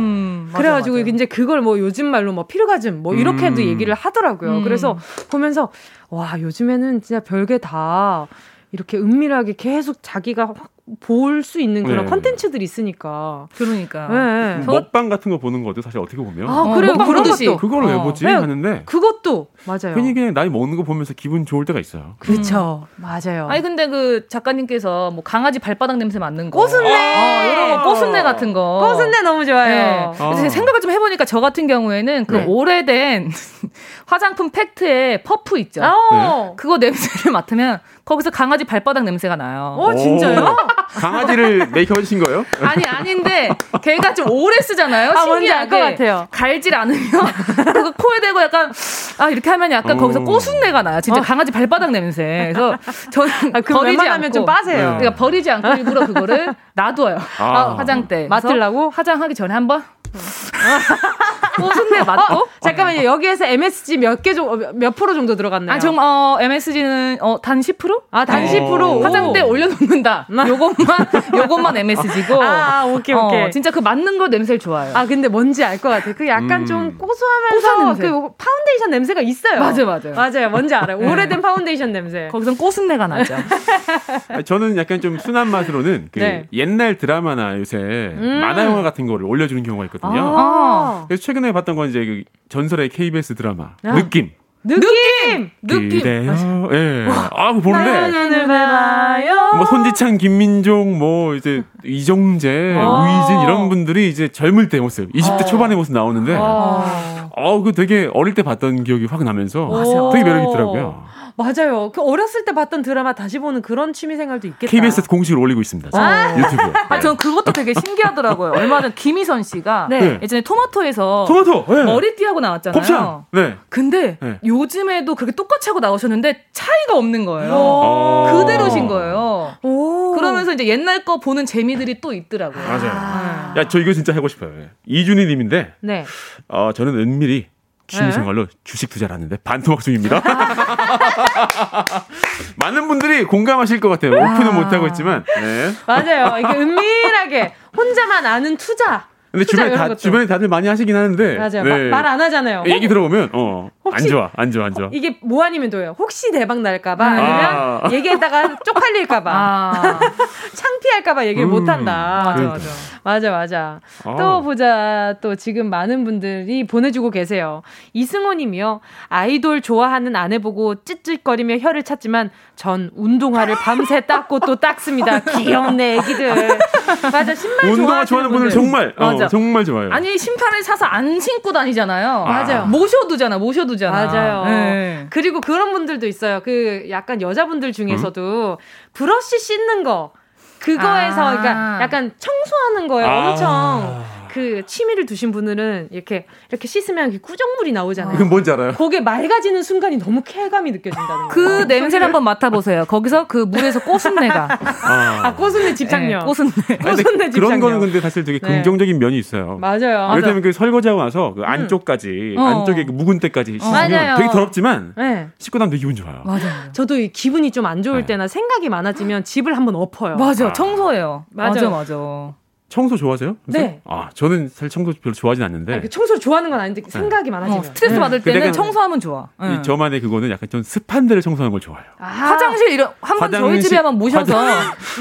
Speaker 9: 음, 맞아,
Speaker 1: 그래가지고
Speaker 9: 맞아.
Speaker 1: 이제 그걸 뭐 요즘 말로 뭐 피르가즘 뭐 이렇게도
Speaker 10: 음.
Speaker 1: 얘기를 하더라고요.
Speaker 9: 음.
Speaker 1: 그래서 보면서 와 요즘에는 진짜 별게 다 이렇게 은밀하게 계속 자기가 확 볼 수 있는 그런
Speaker 10: 네.
Speaker 1: 컨텐츠들이 있으니까.
Speaker 9: 그러니까.
Speaker 1: 네.
Speaker 10: 먹방 같은 거 보는 것도 사실 어떻게 보면
Speaker 1: 아 그래요 그런. 것도.
Speaker 10: 그걸 왜
Speaker 1: 어.
Speaker 10: 보지
Speaker 1: 네,
Speaker 10: 하는데
Speaker 1: 그것도 맞아요.
Speaker 10: 괜히 그냥 나이 먹는 거 보면서 기분 좋을 때가 있어요.
Speaker 1: 그렇죠. 맞아요.
Speaker 9: 아니 근데 그 작가님께서 뭐 강아지 발바닥 냄새 맡는 거,
Speaker 1: 꼬순내!
Speaker 9: 어, 이런 거 꼬순내 같은 거,
Speaker 1: 꼬순내 너무 좋아요.
Speaker 9: 네. 그래서 제가 생각을 좀 해보니까 저 같은 경우에는 그
Speaker 1: 네.
Speaker 9: 오래된 화장품 팩트에 퍼프 있죠.
Speaker 1: 어.
Speaker 9: 그거 냄새를 맡으면 거기서 강아지 발바닥 냄새가 나요.
Speaker 1: 어 진짜요?
Speaker 10: 강아지를 메이크업 해주신 거예요?
Speaker 9: 아니 아닌데 걔가 좀 오래 쓰잖아요.
Speaker 1: 아,
Speaker 9: 신기하게
Speaker 1: 알것 같아요.
Speaker 9: 갈질 않으면 그거 코에 대고 약간 아 이렇게 하면 약간
Speaker 10: 어.
Speaker 9: 거기서 꼬순내가 나요. 진짜 강아지 발바닥 냄새. 그래서 저는
Speaker 1: 아,
Speaker 9: 버리지 않고
Speaker 1: 좀 빠세요.
Speaker 10: 네.
Speaker 9: 그러니까 버리지 않고 일부러 그거를 놔둬요.
Speaker 10: 아.
Speaker 9: 화장대
Speaker 1: 맡으려고?
Speaker 9: 화장하기 전에 한번 꼬순내 맡고.
Speaker 1: 어, 잠깐만요. 여기에서 MSG 몇 개 정도 몇 프로 정도 들어갔나요?
Speaker 9: 아, 정, 어, MSG는, 어, 단 10%?
Speaker 1: 아, 단
Speaker 10: 네.
Speaker 1: 10%.
Speaker 10: 오.
Speaker 9: 화장대 올려놓는다. 요것만, 요것만 MSG고.
Speaker 1: 아, 오케이, 오케이.
Speaker 9: 어, 진짜 그 맞는 거 냄새를 좋아해요.
Speaker 1: 아 근데 뭔지 알 것 같아. 그 약간
Speaker 10: 음.
Speaker 1: 좀 고소하면서. 그 파운데이션 냄새가 있어요.
Speaker 9: 맞아요, 맞아요.
Speaker 1: 맞아요. 뭔지 알아요. 오래된 파운데이션 냄새.
Speaker 9: 거기선 꼬순내가 나죠.
Speaker 10: 저는 약간 좀 순한 맛으로는 그
Speaker 1: 네.
Speaker 10: 옛날 드라마나 요새 만화 영화 같은 거를 올려주는 경우가 있거든요.
Speaker 1: 아.
Speaker 10: 그래서 최근에 봤던 건 이제 그 전설의 KBS 드라마
Speaker 1: 아.
Speaker 10: 느낌.
Speaker 1: 느낌.
Speaker 9: 느낌.
Speaker 10: 그래요. 예. 아,
Speaker 1: 봐요.
Speaker 10: 뭐 손지창, 김민종, 뭐 이제 이정재,
Speaker 1: 아.
Speaker 10: 우이진 이런 분들이 이제 젊을 때 모습, 20대 초반의 모습 나오는데
Speaker 1: 아.
Speaker 10: 어, 그 되게 어릴 때 봤던 기억이 확 나면서. 되게 매력 있더라고요.
Speaker 1: 맞아요. 그 어렸을 때 봤던 드라마 다시 보는 그런 취미 생활도 있겠다.
Speaker 10: KBS 공식으로 올리고 있습니다.
Speaker 1: 아.
Speaker 10: 유튜브에.
Speaker 9: 아, 전 그것도 되게 신기하더라고요. 얼마 전 김희선 씨가
Speaker 1: 네.
Speaker 9: 예전에 토마토에서
Speaker 10: 토마토. 예.
Speaker 9: 머리띠 하고 나왔잖아요.
Speaker 10: 곱창. 네.
Speaker 9: 근데
Speaker 10: 네.
Speaker 9: 요즘에도 그렇게 똑같이 하고 나오셨는데 차이가 없는 거예요.
Speaker 10: 오.
Speaker 9: 그대로신 거예요.
Speaker 1: 오.
Speaker 9: 그러면서 이제 옛날 거 보는 재미들이 또 있더라고요.
Speaker 10: 맞아요.
Speaker 1: 아.
Speaker 10: 야, 저 이거 진짜 하고 싶어요. 예. 이준희 님인데,
Speaker 1: 네.
Speaker 10: 어, 저는 은밀히 취미생활로 주식 투자를 하는데 반토막 중입니다. 많은 분들이 공감하실 것 같아요. 오픈은 못하고 있지만. 네.
Speaker 1: 맞아요. 이게 은밀하게 혼자만 아는 투자.
Speaker 10: 근데 주변에 다,
Speaker 1: 것도.
Speaker 10: 주변에 다들 많이 하시긴 하는데.
Speaker 1: 맞아요.
Speaker 10: 네.
Speaker 1: 말안 하잖아요.
Speaker 10: 얘기 들어보면, 어, 안
Speaker 1: 혹시-
Speaker 10: 좋아, 안 좋아, 안 좋아.
Speaker 1: 이게 뭐 아니면 도요. 혹시 대박 날까봐 아니면
Speaker 10: 아.
Speaker 1: 얘기했다가 쪽팔릴까봐
Speaker 9: 아,
Speaker 1: 창피할까봐 얘기를
Speaker 10: 음,
Speaker 1: 못한다.
Speaker 9: 맞아. 맞아.
Speaker 1: 맞아, 맞아.
Speaker 10: 아.
Speaker 1: 또 보자. 또 지금 많은 분들이 보내주고 계세요. 이승호 님이요. 아이돌 좋아하는 아내 보고 찌릿거리며 혀를 찾지만 전 운동화를 밤새 닦고 또 닦습니다. 귀엽네, 애기들. 맞아, 신발
Speaker 10: 운동화
Speaker 1: 좋아하는 분들.
Speaker 10: 정말, 어,
Speaker 9: 맞아.
Speaker 10: 정말 좋아요.
Speaker 9: 아니 신발을 사서 안 신고 다니잖아요.
Speaker 1: 맞아요.
Speaker 9: 모셔두잖아, 모셔두잖아.
Speaker 1: 맞아요.
Speaker 9: 네.
Speaker 1: 그리고 그런 분들도 있어요. 그 약간 여자분들 중에서도 브러쉬 씻는 거. 그거에서
Speaker 9: 아.
Speaker 1: 그러니까 약간 청소하는 거예요.
Speaker 10: 아.
Speaker 1: 엄청 그 취미를 두신 분들은 이렇게 이렇게 씻으면 이렇게 꾸정물이 나오잖아요.
Speaker 10: 그건 뭔지 알아요?
Speaker 1: 그게 맑아지는 순간이 너무 쾌감이 느껴진다는
Speaker 9: 그
Speaker 1: 거예요.
Speaker 9: 냄새를 한번 맡아보세요. 거기서 그 물에서 꽃순내가.
Speaker 1: 아, 꽃순내 집착력.
Speaker 9: 네, 꽃순내.
Speaker 10: 아니, 근데
Speaker 1: 꽃순내
Speaker 10: 그런
Speaker 1: 집착력.
Speaker 10: 거는 근데 사실 되게
Speaker 1: 네.
Speaker 10: 긍정적인 면이 있어요.
Speaker 1: 맞아요.
Speaker 10: 예를 들면 그 설거지하고 나서 그 안쪽까지
Speaker 1: 어.
Speaker 10: 안쪽에 그 묵은 때까지 씻으면
Speaker 1: 맞아요.
Speaker 10: 되게 더럽지만
Speaker 1: 네.
Speaker 10: 씻고 나면 되게 기분 좋아요.
Speaker 9: 맞아요.
Speaker 1: 저도 이 기분이 좀 안 좋을 때나 생각이 많아지면 집을 한번 엎어요.
Speaker 9: 맞아, 청소해요.
Speaker 1: 맞아.
Speaker 9: 맞아, 맞아.
Speaker 10: 청소 좋아하세요? 그래서?
Speaker 1: 네.
Speaker 10: 아 저는 사실 청소 별로 좋아하진 않는데
Speaker 1: 그 청소를 좋아하는 건 아닌데 생각이 많아지면
Speaker 9: 어, 스트레스 받을
Speaker 10: 근데
Speaker 9: 때는
Speaker 10: 약간-
Speaker 9: 청소하면 좋아.
Speaker 10: 이
Speaker 9: 응.
Speaker 10: 저만의 그거는 약간 좀 습한 데를 청소하는 걸 좋아해요.
Speaker 9: 화장실 이런 한번 저희 집에 한번 모셔서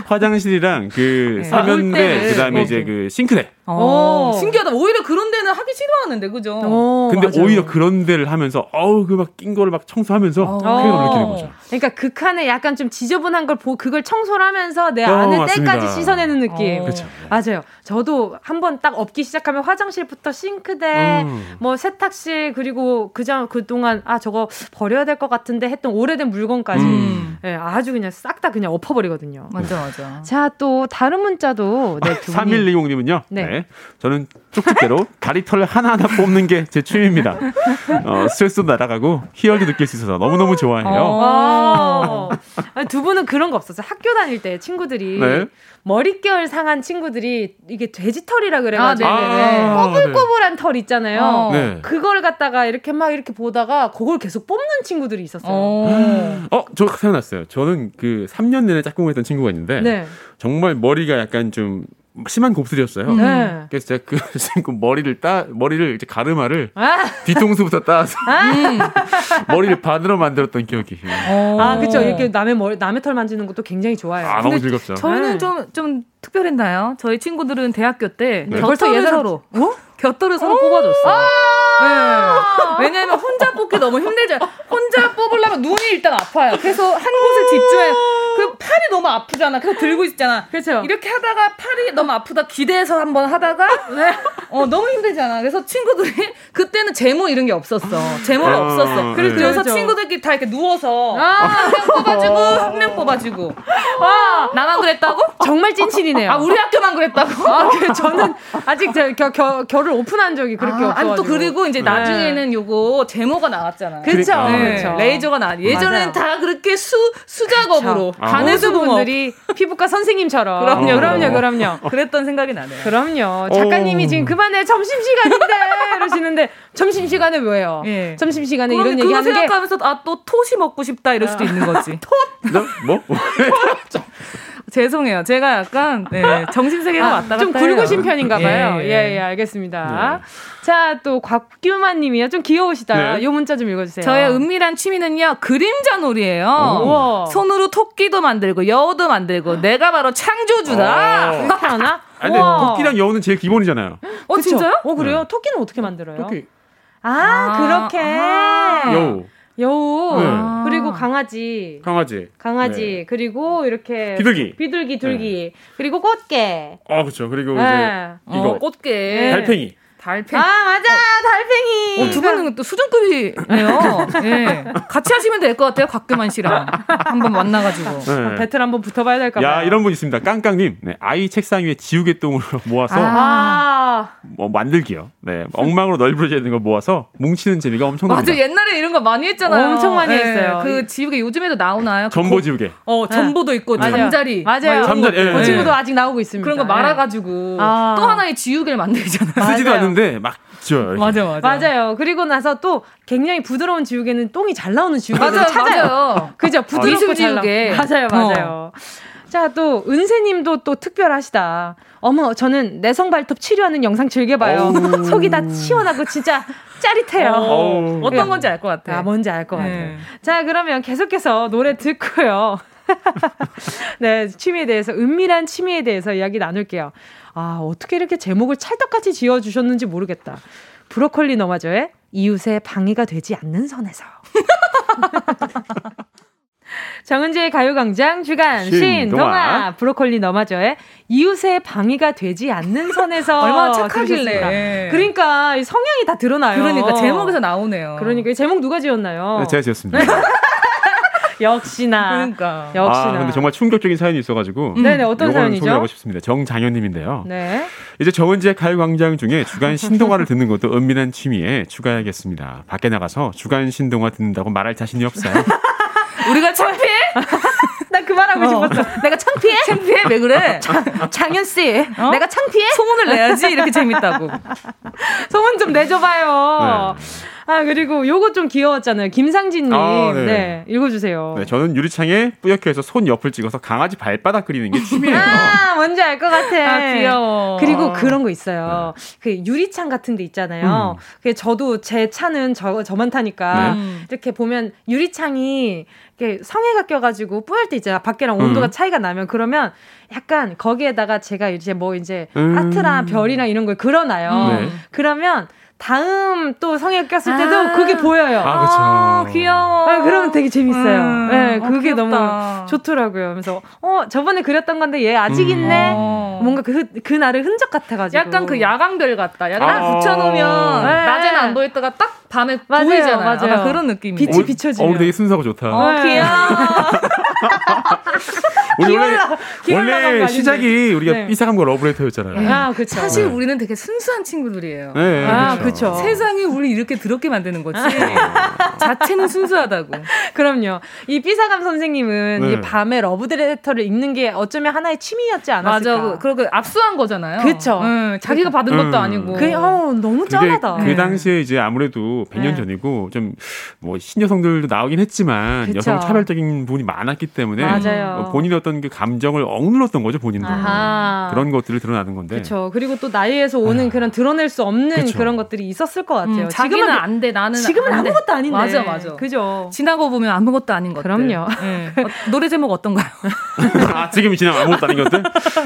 Speaker 10: 화장, 실이랑그
Speaker 9: 네.
Speaker 10: 세면대
Speaker 9: 물때를.
Speaker 10: 그다음에 이제 그 싱크대.
Speaker 9: 어, 신기하다. 오히려 그런 데는 하기 싫어하는데 그죠?
Speaker 1: 어,
Speaker 10: 근데 오히려 그런 데를 하면서 어우 그 막 낀 거를 막 청소하면서 쾌감을 느끼는 거죠.
Speaker 1: 그러니까 극한에 약간 좀 지저분한 걸 보, 그걸 청소를 하면서 내
Speaker 10: 어,
Speaker 1: 안에
Speaker 10: 맞습니다.
Speaker 1: 때까지 씻어내는 느낌.
Speaker 10: 어. 그쵸.
Speaker 1: 맞아요. 저도 한번 딱 업기 시작하면 화장실부터 싱크대,
Speaker 10: 음.
Speaker 1: 뭐 세탁실 그리고 그전 그동안 아 저거 버려야 될 것 같은데 했던 오래된 물건까지
Speaker 10: 음.
Speaker 1: 예, 아주 그냥 싹 다 그냥 엎어버리거든요.
Speaker 9: 맞아, 맞아.
Speaker 1: 자, 또 다른 문자도 네, 두 분이
Speaker 10: 3120님은요.
Speaker 1: 네.
Speaker 10: 네. 저는 쪽집게로 다리털 하나하나 뽑는 게 제 취미입니다. 어, 스트레스도 날아가고 희열도 느낄 수 있어서 너무너무 좋아해요.
Speaker 1: 어. 아니, 두 분은 그런 거 없었어요. 학교 다닐 때 친구들이
Speaker 10: 네.
Speaker 1: 머릿결 상한 친구들이 이게 돼지털이라 그래가지고
Speaker 9: 아, 네네네.
Speaker 1: 꼬불꼬불한 털 있잖아요.
Speaker 9: 어.
Speaker 10: 네.
Speaker 1: 그걸 갖다가 이렇게 막 이렇게 보다가 그걸 계속 뽑는 친구들이 있었어요.
Speaker 10: 어, 저 생각났어요. 저는 그 3년 내내 짝꿍을 했던 친구가 있는데
Speaker 1: 네.
Speaker 10: 정말 머리가 약간 좀 심한 곱슬이었어요.
Speaker 1: 네.
Speaker 10: 그래서 제가 그 친구 머리를 따 머리를 이제 가르마를
Speaker 1: 아,
Speaker 10: 뒤통수부터 따서
Speaker 1: 음.
Speaker 10: 머리를 반으로 만들었던 기억이.
Speaker 1: 아 그쵸. 이렇게 남의 머리, 남의 털 만지는 것도 굉장히 좋아요.
Speaker 10: 아, 너무 즐겁죠.
Speaker 9: 저희는
Speaker 1: 네.
Speaker 9: 좀, 좀 특별했나요? 저희 친구들은 대학교 때
Speaker 1: 네. 벌써
Speaker 9: 서로, 어? 겨털을 서로 뽑아줬어요. 네. 왜냐면 혼자 뽑기 너무 힘들잖아요. 혼자 뽑으려면 눈이 일단 아파요. 그래서 한 곳에 집중해. 그 팔이 너무 아프잖아. 그래서 들고 있잖아.
Speaker 1: 그렇죠.
Speaker 9: 이렇게 하다가 팔이 너무 아프다 기대서 한번 하다가 어 너무 힘들잖아. 그래서 친구들이 그때는 제모 이런 게 없었어. 제모가
Speaker 10: 아,
Speaker 9: 없었어.
Speaker 10: 네.
Speaker 9: 그래서
Speaker 1: 그렇죠.
Speaker 9: 친구들끼리 다 이렇게 누워서
Speaker 1: 아.
Speaker 9: 한 명 뽑아주고 한 명 뽑아주고. 나만 그랬다고?
Speaker 1: 정말 찐친이네요.
Speaker 9: 아 우리 학교만 그랬다고?
Speaker 1: 아, 그 저는 아직 저, 겨, 겨, 겨를 오픈한 적이 그렇게
Speaker 9: 아,
Speaker 1: 없어가지고.
Speaker 9: 아니 또 그리고 이제
Speaker 1: 네.
Speaker 9: 나중에는 요거 제모가 나왔잖아요.
Speaker 1: 그쵸,
Speaker 9: 네,
Speaker 1: 그쵸.
Speaker 9: 레이저가 나. 예전에는
Speaker 1: 맞아요.
Speaker 9: 다 그렇게 수 수작업으로
Speaker 10: 아.
Speaker 1: 모든
Speaker 9: 분들이
Speaker 1: 피부과 선생님처럼.
Speaker 9: 그럼요,
Speaker 1: 그럼요,
Speaker 9: 그럼요. 그랬던 생각이 나네요.
Speaker 1: 그럼요. 작가님이
Speaker 10: 어.
Speaker 1: 지금 그만해 점심 시간인데 이러시는데 점심 시간에 왜요?
Speaker 9: 예.
Speaker 1: 점심 시간에 이런
Speaker 9: 그거
Speaker 1: 얘기 하는 게
Speaker 9: 생각하면서 아또 토시 먹고 싶다 이럴 수도 있는 거지.
Speaker 10: 너? 뭐?
Speaker 9: 죄송해요. 제가 약간 네, 정신세계가
Speaker 1: 아,
Speaker 9: 왔다 갔다
Speaker 1: 좀. 굵으신 편인가 봐요.
Speaker 9: 예,
Speaker 1: 예,
Speaker 9: 예.
Speaker 1: 예, 알겠습니다. 자, 또 곽규만 님이요. 좀 귀여우시다.
Speaker 10: 네.
Speaker 1: 요 문자 좀 읽어 주세요.
Speaker 9: 저의 은밀한 취미는요 그림자 놀이에요.
Speaker 1: 우와.
Speaker 9: 손으로 토끼도 만들고 여우도 만들고 내가 바로 창조주다.
Speaker 10: 어.
Speaker 1: 이렇게 하나?
Speaker 10: 아니, 근데
Speaker 1: 우와.
Speaker 10: 토끼랑 여우는 제일 기본이잖아요.
Speaker 9: 어
Speaker 1: 그쵸?
Speaker 9: 진짜요?
Speaker 1: 어, 그래요?
Speaker 10: 네.
Speaker 1: 토끼는 어떻게 만들어요?
Speaker 10: 토끼,
Speaker 1: 아,
Speaker 9: 아,
Speaker 1: 그렇게.
Speaker 9: 아.
Speaker 10: 여우,
Speaker 1: 여우.
Speaker 10: 네.
Speaker 1: 그리고 강아지.
Speaker 10: 강아지.
Speaker 1: 강아지.
Speaker 10: 네.
Speaker 1: 그리고 이렇게.
Speaker 10: 비둘기.
Speaker 1: 비둘기, 둘기. 그리고 꽃게.
Speaker 10: 아, 그렇죠. 그리고
Speaker 1: 네.
Speaker 10: 이제 이거
Speaker 9: 어, 꽃게.
Speaker 10: 달팽이.
Speaker 9: 달팽이.
Speaker 1: 아, 맞아. 달팽이.
Speaker 9: 어, 두 분은 또 수준급이네요. 예. 같이 하시면 될 것 같아요. 곽규만 씨랑 한번 만나가지고.
Speaker 10: 네.
Speaker 1: 배틀 한번 붙어봐야 될까 봐요.
Speaker 10: 야, 이런 분 있습니다. 깡깡님. 네, 아이 책상 위에 지우개 똥으로 모아서
Speaker 1: 아,
Speaker 10: 뭐 만들기요. 네, 엉망으로 널브러져 있는 걸 모아서 뭉치는 재미가 엄청납니다.
Speaker 9: 맞아 옛날에 이런 거 많이 했잖아요.
Speaker 1: 엄청 많이
Speaker 9: 예,
Speaker 1: 했어요.
Speaker 9: 그 지우개 요즘에도 나오나요? 그
Speaker 10: 전보
Speaker 9: 고-
Speaker 10: 지우개.
Speaker 9: 어 전보도 있고
Speaker 1: 맞아요.
Speaker 9: 잠자리
Speaker 1: 맞아요.
Speaker 9: 막 이런
Speaker 10: 잠자리,
Speaker 9: 것들.
Speaker 10: 예,
Speaker 1: 그
Speaker 10: 예.
Speaker 1: 친구도 아직 나오고 있습니다.
Speaker 9: 그런 거 말아가지고
Speaker 1: 아.
Speaker 9: 또 하나의 지우개를 만들잖아요.
Speaker 10: 쓰지도
Speaker 1: 맞아 요.
Speaker 10: 않는데 막 지워요. 이렇게.
Speaker 9: 맞아 맞아.
Speaker 1: 맞아요. 그리고 나서 또 굉장히 부드러운 지우개는 똥이 잘 나오는 지우개를
Speaker 9: 맞아요,
Speaker 1: 찾아요.
Speaker 9: 맞아요.
Speaker 1: 그죠? 부드럽고 잘 나.
Speaker 9: 지우개.
Speaker 1: 맞아요, 맞아요. 자, 또 은세님도 또 특별하시다. 어머, 저는 내성 발톱 치료하는 영상 즐겨봐요. 속이 다 시원하고 진짜 짜릿해요.
Speaker 10: 어우.
Speaker 9: 어떤 건지 알 것 같아.
Speaker 1: 아, 뭔지 알것
Speaker 9: 네.
Speaker 1: 같아요. 자, 그러면 계속해서 노래 듣고요. 네, 취미에 대해서, 은밀한 취미에 대해서 이야기 나눌게요. 아, 어떻게 이렇게 제목을 찰떡같이 지어주셨는지 모르겠다. 브로콜리 너마저의 이웃의 방해가 되지 않는 선에서. 정은지의 가요광장 주간
Speaker 10: 신동아.
Speaker 1: 브로콜리 너마저의 이웃의 방해가 되지 않는 선에서
Speaker 9: 얼마나 착하길래.
Speaker 1: 들으셨습니다. 그러니까 이 성향이 다 드러나요.
Speaker 9: 그러니까 제목에서 나오네요.
Speaker 1: 그러니까 이 제목 누가 지었나요?
Speaker 10: 네, 제가 지었습니다.
Speaker 1: 역시나.
Speaker 9: 그러니까.
Speaker 1: 역시나.
Speaker 10: 아, 근데 정말 충격적인 사연이 있어가지고.
Speaker 1: 음. 네네, 어떤 사연이죠?
Speaker 10: 소개하고 싶습니다. 정장현님인데요.
Speaker 1: 네.
Speaker 10: 이제 정은지의 가요광장 중에 주간 신동화를 듣는 것도 은밀한 취미에 추가해야겠습니다. 밖에 나가서 주간 신동화 듣는다고 말할 자신이 없어요.
Speaker 9: 우리가 창피해?
Speaker 1: 나 그 말하고 싶었어. 내가 창피해?
Speaker 9: 창피해? 왜 그래?
Speaker 1: 장현 씨,
Speaker 9: 어?
Speaker 1: 내가 창피해?
Speaker 9: 소문을 내야지 이렇게 재밌다고.
Speaker 1: 소문 좀 내줘봐요.
Speaker 10: 네.
Speaker 1: 아 그리고 요거 좀 귀여웠잖아요. 김상진님,
Speaker 10: 아,
Speaker 1: 네.
Speaker 10: 네.
Speaker 1: 읽어주세요.
Speaker 10: 네, 저는 유리창에 뿌옇게 해서 손 옆을 찍어서 강아지 발바닥 그리는 게 취미예요.
Speaker 1: 아, 뭔지 알 것 같아.
Speaker 9: 아, 귀여워.
Speaker 1: 그리고 그런 거 있어요. 그 유리창 같은 데 있잖아요.
Speaker 10: 음.
Speaker 1: 그 저도 제 차는 저, 저만 타니까
Speaker 10: 네.
Speaker 1: 이렇게 보면 유리창이 이렇게 성에가 껴가지고 뿌열 때 있잖아. 밖이랑 온도가
Speaker 10: 음.
Speaker 1: 차이가 나면 그러면 약간 거기에다가 제가 이제 뭐 이제
Speaker 10: 음.
Speaker 1: 하트랑 별이랑 이런 걸 그려놔요.
Speaker 10: 네.
Speaker 1: 그러면 다음 또 성에 꼈을 때도
Speaker 9: 아.
Speaker 1: 그게 보여요.
Speaker 10: 아, 그쵸.
Speaker 9: 귀여워.
Speaker 1: 아, 그러면 되게 재밌어요.
Speaker 9: 음.
Speaker 1: 네,
Speaker 9: 어,
Speaker 1: 그게
Speaker 9: 귀엽다.
Speaker 1: 너무 좋더라고요. 그래서 어 저번에 그렸던 건데 얘 아직
Speaker 10: 음.
Speaker 1: 있네.
Speaker 9: 어.
Speaker 1: 뭔가 그 그 날의 흔적 같아가지고.
Speaker 9: 약간 그 야광별 같다. 야광
Speaker 10: 아.
Speaker 9: 붙여놓으면
Speaker 1: 네.
Speaker 9: 낮에는 안 보이다가 딱 밤에
Speaker 1: 맞아요,
Speaker 9: 보이잖아요.
Speaker 1: 맞아요.
Speaker 9: 그런 느낌이.
Speaker 1: 빛이 비춰지면.
Speaker 10: 어, 되게 순서가 좋다.
Speaker 9: 어,
Speaker 1: 네.
Speaker 9: 귀여워.
Speaker 10: 우리 원래, 원래. 시작이 우리가
Speaker 1: 네.
Speaker 10: 삐사감과 러브레터였잖아요.
Speaker 1: 아, 그쵸.
Speaker 9: 사실
Speaker 10: 네.
Speaker 9: 우리는 되게 순수한 친구들이에요.
Speaker 10: 네,
Speaker 1: 아,
Speaker 10: 그렇죠.
Speaker 1: 그쵸.
Speaker 9: 세상이 우리 이렇게 더럽게 만드는 거지. 자체는 순수하다고.
Speaker 1: 그럼요. 이 삐사감 선생님은
Speaker 10: 네.
Speaker 1: 이 밤에 러브레터를 읽는 게 어쩌면 하나의 취미였지 않았을까.
Speaker 9: 맞아. 그렇게 압수한 거잖아요.
Speaker 1: 그쵸.
Speaker 9: 응, 자기가 받은
Speaker 10: 음.
Speaker 9: 것도 아니고.
Speaker 1: 그, 어, 너무 짠하다.
Speaker 10: 그 당시에 이제 아무래도 100년
Speaker 1: 네.
Speaker 10: 전이고 좀 뭐 신여성들도 나오긴 했지만
Speaker 1: 그쵸.
Speaker 10: 여성 차별적인 부분이 많았기 때문에
Speaker 1: 맞아요.
Speaker 10: 어, 본인의 어떤 그 감정을 억눌렀던 거죠 본인도
Speaker 1: 아하.
Speaker 10: 그런 것들을 드러나는 건데
Speaker 1: 그렇죠. 그리고 또 나이에서 오는 그런 드러낼 수 없는
Speaker 10: 그쵸.
Speaker 1: 그런 것들이 있었을 것 같아요.
Speaker 9: 음, 자기는 안 돼, 나는
Speaker 1: 지금은
Speaker 9: 안 돼.
Speaker 1: 아무것도 아닌데.
Speaker 9: 맞아, 맞아.
Speaker 1: 그죠.
Speaker 9: 지나고 보면 아무것도 아닌 것들.
Speaker 1: 그럼요.
Speaker 9: 예. 어, 노래 제목 어떤가요?
Speaker 10: 아, 지금 지금 아무것도 아닌 것들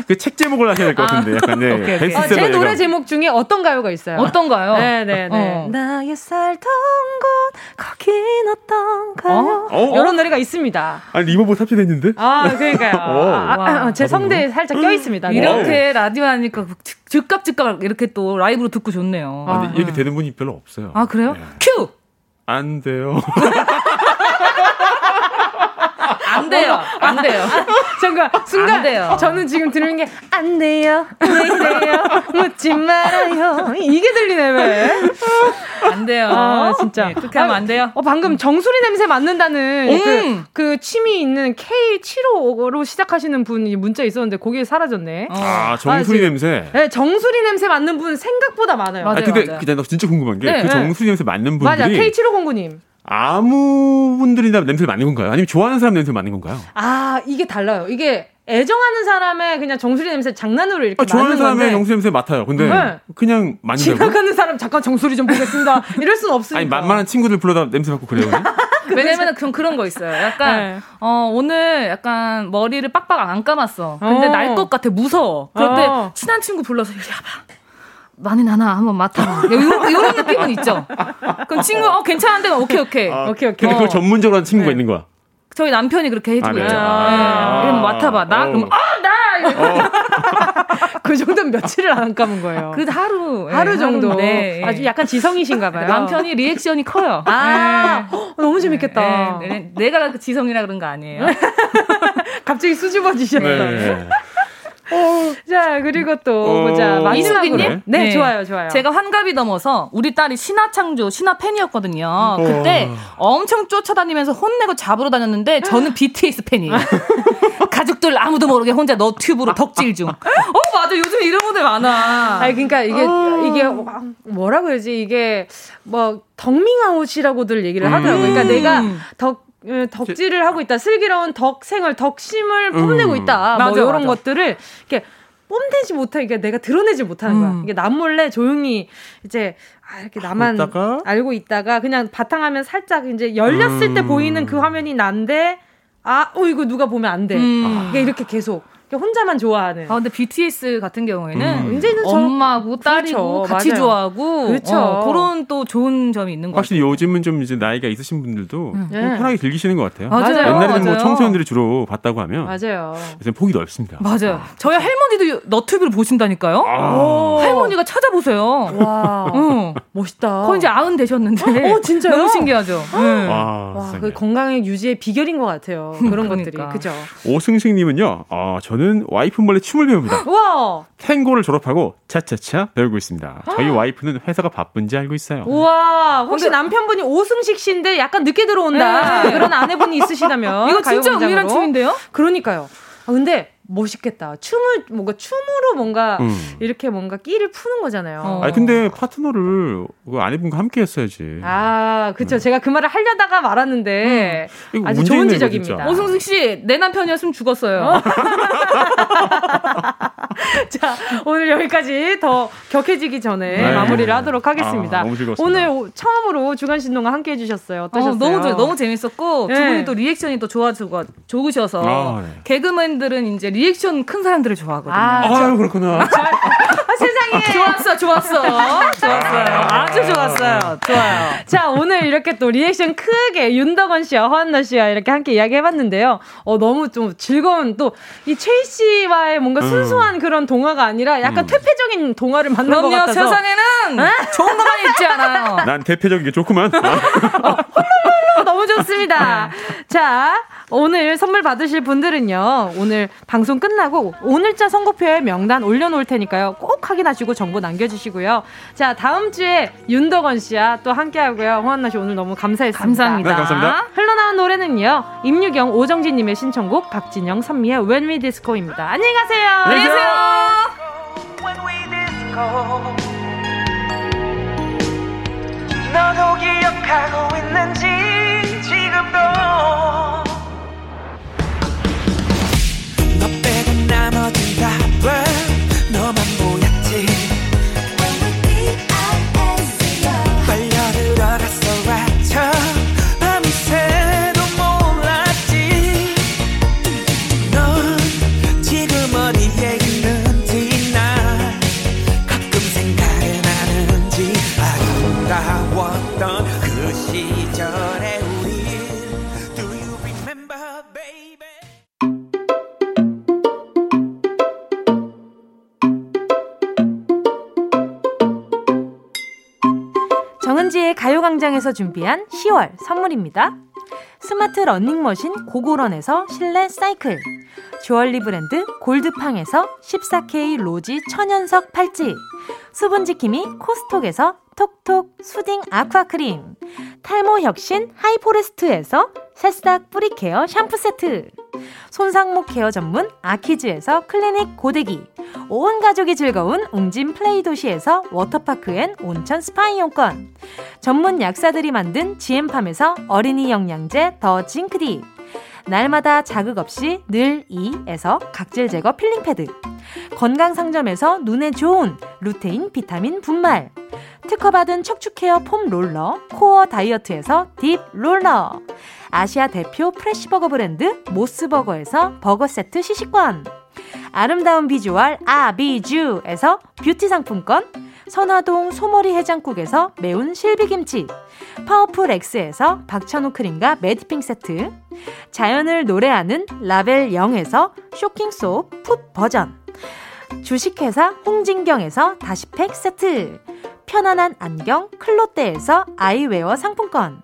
Speaker 10: 그 책 제목을 하셔야 될 것 같은데 약간 네,
Speaker 9: 오케이, 오케이.
Speaker 1: 어,
Speaker 10: 베스트셀러
Speaker 1: 제 노래. 제목 중에 어떤 가요가 있어요?
Speaker 9: 어떤가요?
Speaker 1: 네네네.
Speaker 9: 어.
Speaker 1: 나의 살던 곳 거긴 어떤가요?
Speaker 10: 어? 어?
Speaker 1: 이런 노래가 있습니다.
Speaker 10: 아니 reverb 탑재됐는데
Speaker 1: 아 그러니까 요.
Speaker 10: 오.
Speaker 1: 아, 아, 아, 제 성대에 살짝 껴 있습니다. 네.
Speaker 9: 이렇게 라디오 하니까 즉- 즉각 즉각 이렇게 또 라이브로 듣고 좋네요.
Speaker 10: 아, 근데 이렇게 되는 분이 별로 없어요
Speaker 9: 아, 그래요?
Speaker 10: 네.
Speaker 9: 큐!
Speaker 10: 안 돼요
Speaker 9: 안 돼요. 안 돼요.
Speaker 1: 잠깐 순간
Speaker 9: 안 돼요.
Speaker 1: 저는 지금 들은 게 안 돼요, 왜 이래요, 묻지 말아요 이게 들리네 왜?
Speaker 9: 안 돼요.
Speaker 1: 아 진짜
Speaker 9: 네, 그렇게 하면 안 돼요.
Speaker 1: 어 방금 정수리 냄새 맡는다는
Speaker 9: 음.
Speaker 1: 그, 그 취미 있는 K75로 시작하시는 분이 문자 있었는데 거기에 사라졌네.
Speaker 9: 어.
Speaker 10: 아 정수리
Speaker 1: 아,
Speaker 10: 냄새
Speaker 1: 네, 정수리 냄새 맡는 분 생각보다 많아요.
Speaker 9: 맞아요,
Speaker 10: 아 근데
Speaker 9: 맞아요.
Speaker 10: 그냥 나 진짜 궁금한 게그
Speaker 9: 네,
Speaker 1: 네.
Speaker 10: 정수리 냄새 맡는
Speaker 1: 맞아,
Speaker 10: 분들이
Speaker 1: K7509님.
Speaker 10: 아무 분들이나 냄새를 맡는 건가요? 아니면 좋아하는 사람 냄새를 맡는 건가요?
Speaker 1: 아 이게 달라요. 이게 애정하는 사람의 그냥 정수리 냄새 장난으로 이렇게
Speaker 10: 아, 좋아하는 사람의 정수리 냄새 맡아요. 근데
Speaker 1: 네.
Speaker 10: 그냥 맡는다고?
Speaker 1: 지나가는 사람 잠깐 정수리 좀 보겠습니다. 이럴 순 없으니까.
Speaker 10: 아니 만만한 친구들 불러다 냄새 맡고 그래요.
Speaker 9: 왜냐면 좀 그런 거 있어요. 약간
Speaker 1: 네.
Speaker 9: 어 오늘 약간 머리를 빡빡 안 감았어. 근데
Speaker 1: 어.
Speaker 9: 날것 같아 무서워. 그럴 때
Speaker 1: 어.
Speaker 9: 친한 친구 불러서 이리 와봐. 많이 나나 한번 맡아봐. 이런, 이런 느낌은 있죠. 그럼 친구 어 괜찮은데 오케이 오케이.
Speaker 10: 아,
Speaker 1: 오케이, 오케이.
Speaker 10: 근데 그걸
Speaker 9: 어.
Speaker 10: 전문적으로 하는 친구가
Speaker 9: 네.
Speaker 10: 있는 거야.
Speaker 9: 저희 남편이 그렇게 해주고
Speaker 10: 아, 네.
Speaker 9: 있죠.
Speaker 10: 아.
Speaker 9: 네. 이러면 맡아봐. 나
Speaker 10: 어.
Speaker 9: 그럼 아나
Speaker 1: 그 정도면 며칠을 안 감은 거예요.
Speaker 9: 그 하루
Speaker 1: 하루
Speaker 9: 예,
Speaker 1: 정도.
Speaker 9: 예.
Speaker 1: 아주 약간 지성이신가 봐요.
Speaker 9: 남편이 리액션이 커요.
Speaker 1: 아, 헉, 너무 재밌겠다.
Speaker 9: 예, 네, 내가 그 지성이라 그런 거 아니에요.
Speaker 1: 갑자기 수줍어지셨어요.
Speaker 10: 네.
Speaker 1: 자, 그리고 또
Speaker 10: 어,
Speaker 1: 보자. 마지막으로.
Speaker 9: 이수기님?
Speaker 1: 네, 좋아요, 좋아요.
Speaker 9: 제가 환갑이 넘어서 우리 딸이 신화 창조, 신화 팬이었거든요.
Speaker 10: 어.
Speaker 9: 그때 엄청 쫓아다니면서 혼내고 잡으러 다녔는데 저는 BTS 팬이에요. 가족들 아무도 모르게 혼자 너튜브로 덕질 중. 어, 맞아. 요즘 이런 분들 많아.
Speaker 1: 아니 그러니까 이게
Speaker 9: 어.
Speaker 1: 이게 뭐라고 해야지 이게 뭐 덕밍아웃이라고들 얘기를 하더라고요. 그러니까
Speaker 9: 음.
Speaker 1: 내가 덕 어, 덕질을 하고 있다. 슬기로운 덕생을 덕심을 뽐내고
Speaker 10: 음.
Speaker 1: 있다.
Speaker 9: 맞아,
Speaker 1: 뭐 이런
Speaker 9: 맞아.
Speaker 1: 것들을 이렇게 뽐내지 못하게 내가 드러내지 못하는 거야.
Speaker 9: 음.
Speaker 1: 이게 남몰래 조용히 이제 아, 이렇게 나만
Speaker 10: 있다가?
Speaker 1: 알고 있다가 그냥 바탕화면 살짝 이제 열렸을 때
Speaker 10: 음.
Speaker 1: 보이는 그 화면이 난데 아, 어 이거 누가 보면 안 돼.
Speaker 9: 음.
Speaker 1: 이게 이렇게 계속 혼자만 좋아하는.
Speaker 9: 아, 근데 BTS 같은 경우에는
Speaker 10: 음.
Speaker 1: 이제는 저-
Speaker 9: 엄마고 딸이고
Speaker 1: 그렇죠.
Speaker 9: 같이
Speaker 1: 맞아요.
Speaker 9: 좋아하고
Speaker 1: 그렇죠.
Speaker 9: 어, 그런 또 좋은 점이 있는 것 같아요.
Speaker 10: 확실히 요즘은 좀 이제 나이가 있으신 분들도
Speaker 9: 음.
Speaker 1: 네.
Speaker 10: 편하게 즐기시는 것 같아요.
Speaker 9: 맞아요.
Speaker 10: 옛날에는 뭐
Speaker 9: 맞아요.
Speaker 10: 청소년들이 주로 봤다고 하면
Speaker 1: 맞아요.
Speaker 10: 요즘 폭이 넓습니다.
Speaker 9: 맞아요. 저희 할머니도 너튜브를 보신다니까요.
Speaker 10: 아.
Speaker 9: 할머니가 찾아보세요.
Speaker 1: 와.
Speaker 9: 응.
Speaker 1: 멋있다.
Speaker 9: 거의 이제 아흔 되셨는데.
Speaker 1: 어, 진짜요?
Speaker 9: 너무 신기하죠. 네.
Speaker 10: 와,
Speaker 1: 와. 그 건강의 유지의 비결인 것 같아요. 그런 것들이.
Speaker 9: 그러니까.
Speaker 1: 그죠?
Speaker 10: 오승식님은요, 어, 저는 와이프 몰래 춤을 배웁니다.
Speaker 1: 우와!
Speaker 10: 탱고를 졸업하고 차차차 배우고 있습니다. 저희 와이프는 회사가 바쁜지 알고 있어요.
Speaker 1: 우와, 혹시 남편분이 오승식 씨인데 약간 늦게 들어온다.
Speaker 9: 네.
Speaker 1: 그런 아내분이 있으시다면.
Speaker 9: 이거 진짜
Speaker 1: 가요광장으로.
Speaker 9: 은밀한 춤인데요?
Speaker 1: 그러니까요. 아, 근데 멋있겠다. 춤을, 뭔가 춤으로 뭔가
Speaker 10: 음.
Speaker 1: 이렇게 뭔가 끼를 푸는 거잖아요.
Speaker 10: 아니 근데 파트너를 그 아내분과 함께 했어야지.
Speaker 1: 아, 그쵸. 제가 그 말을 하려다가 말았는데
Speaker 10: 음.
Speaker 1: 아주 좋은
Speaker 10: 이거
Speaker 1: 지적입니다.
Speaker 9: 오승식 씨, 내 남편이었으면 죽었어요.
Speaker 1: 자, 오늘 여기까지 더 격해지기 전에
Speaker 10: 네.
Speaker 1: 마무리를 하도록 하겠습니다.
Speaker 10: 아, 너무 즐거웠습니다.
Speaker 1: 오늘 오- 처음으로 주간 신동화 함께 해주셨어요. 어떠셨어요?
Speaker 9: 어, 너무 좋- 너무 재밌었고 두
Speaker 1: 네.
Speaker 9: 분이 또 리액션이 또 좋아 좋으셔서
Speaker 10: 아, 네.
Speaker 9: 개그맨들은 이제 리액션 큰 사람들을 좋아하거든요.
Speaker 1: 아,
Speaker 10: 아유 그렇구나.
Speaker 1: 아, 세상에.
Speaker 9: 좋았어, 좋았어, 좋았어요. 아주 좋았어요. 좋아요.
Speaker 1: 자, 오늘 이렇게 또 리액션 크게 윤덕원 씨와 허한나 씨와 이렇게 함께 이야기 해봤는데요. 어, 너무 좀 즐거운 또 이 최희 씨와의 뭔가
Speaker 10: 음.
Speaker 1: 순수한 그런 동화가 아니라 약간 퇴폐적인 동화를 만난 것
Speaker 9: 그럼요,
Speaker 1: 같아서.
Speaker 9: 세상에는 좋은 것만 있지 않아요.
Speaker 10: 난 대표적인 게 좋구만.
Speaker 1: 어, 너무 좋습니다. 자, 오늘 선물 받으실 분들은요, 오늘 방송 끝나고 오늘자 선고표에 명단 올려놓을 테니까요, 꼭 확인하시고 정보 남겨주시고요. 자, 다음 주에 윤덕원 씨와 또 함께 하고요. 호한나 씨 오늘 너무 감사했습니다.
Speaker 9: 감사합니다.
Speaker 10: 네, 감사합니다.
Speaker 1: 흘러나온 노래는요, 임유경, 오정진님의 신청곡, 박진영, 선미의 When We Disco입니다. 안녕히 가세요.
Speaker 10: 안녕히 계세요.
Speaker 17: 너도 기억하고 있는지 나
Speaker 1: 정은지의 가요광장에서 준비한 10월 선물입니다. 스마트 러닝머신 고고런에서 실내 사이클 주얼리 브랜드 골드팡에서 14K 로지 천연석 팔찌 수분지킴이 코스톡에서 톡톡 soothing aqua cream 탈모 혁신 하이포레스트에서 새싹 뿌리 care 샴푸 세트 손상모 care 전문 아키즈에서 클리닉 고데기 온 가족이 즐거운 웅진 플레이 도시에서 워터파크 and 온천 스파 이용권. 전문 약사들이 만든 지엠팜에서 어린이 영양제 더 징크디. 날마다 자극 없이 늘 이에서 각질 제거 peeling pad. 건강 상점에서 눈에 좋은 루테인 비타민 분말. 특허받은 척추 care foam roller 코어 다이어트에서 deep roller. 아시아 대표 fresh 버거 브랜드 모스버거에서 버거 세트 시식권 아름다운 비주얼 아비주에서 뷰티 상품권 선화동 소머리 해장국에서 매운 실비김치 파워풀 X에서 박찬호 크림과 매디핑 세트 자연을 노래하는 라벨 0에서 쇼킹소 풋 버전 주식회사 홍진경에서 다시팩 세트 편안한 안경 클로떼에서 아이웨어 상품권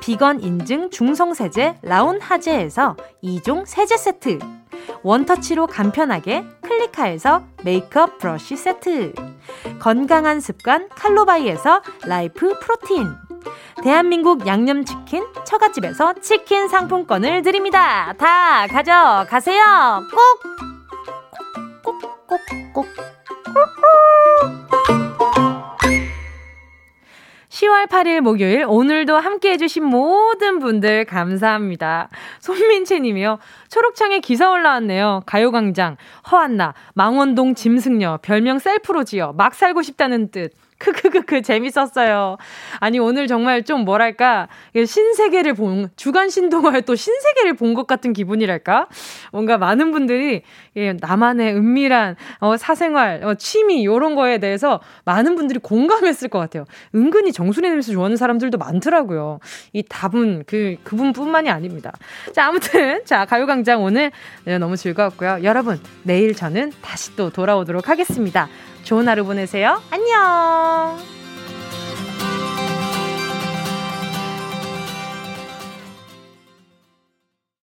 Speaker 1: 비건 인증 중성세제 라운 하제에서 2종 세제 세트 원터치로 간편하게 클리카에서 메이크업 브러쉬 세트. 건강한 습관 칼로바이에서 라이프 프로틴. 대한민국 양념치킨 처갓집에서 치킨 상품권을 드립니다. 다 가져가세요. 꼭! 꼭 꼭 꼭 10월 8일 목요일 오늘도 함께 해주신 모든 분들 감사합니다. 손민채 님이요. 초록창에 기사 올라왔네요. 가요광장, 허한나, 망원동 짐승녀, 별명 셀프로 지어, 막 살고 싶다는 뜻. 크크크크 재밌었어요. 아니 오늘 정말 좀 뭐랄까 신세계를 본 주간 신동화의 또 신세계를 본 것 같은 기분이랄까 뭔가 많은 분들이 예, 나만의 은밀한 어, 사생활 어, 취미 이런 거에 대해서 많은 분들이 공감했을 것 같아요. 은근히 정수리 냄새 좋아하는 사람들도 많더라고요. 이 답은 그 그분뿐만이 아닙니다. 자 아무튼 자 가요광장 오늘 네, 너무 즐거웠고요. 여러분 내일 저는 다시 또 돌아오도록 하겠습니다. 좋은 하루 보내세요. 안녕.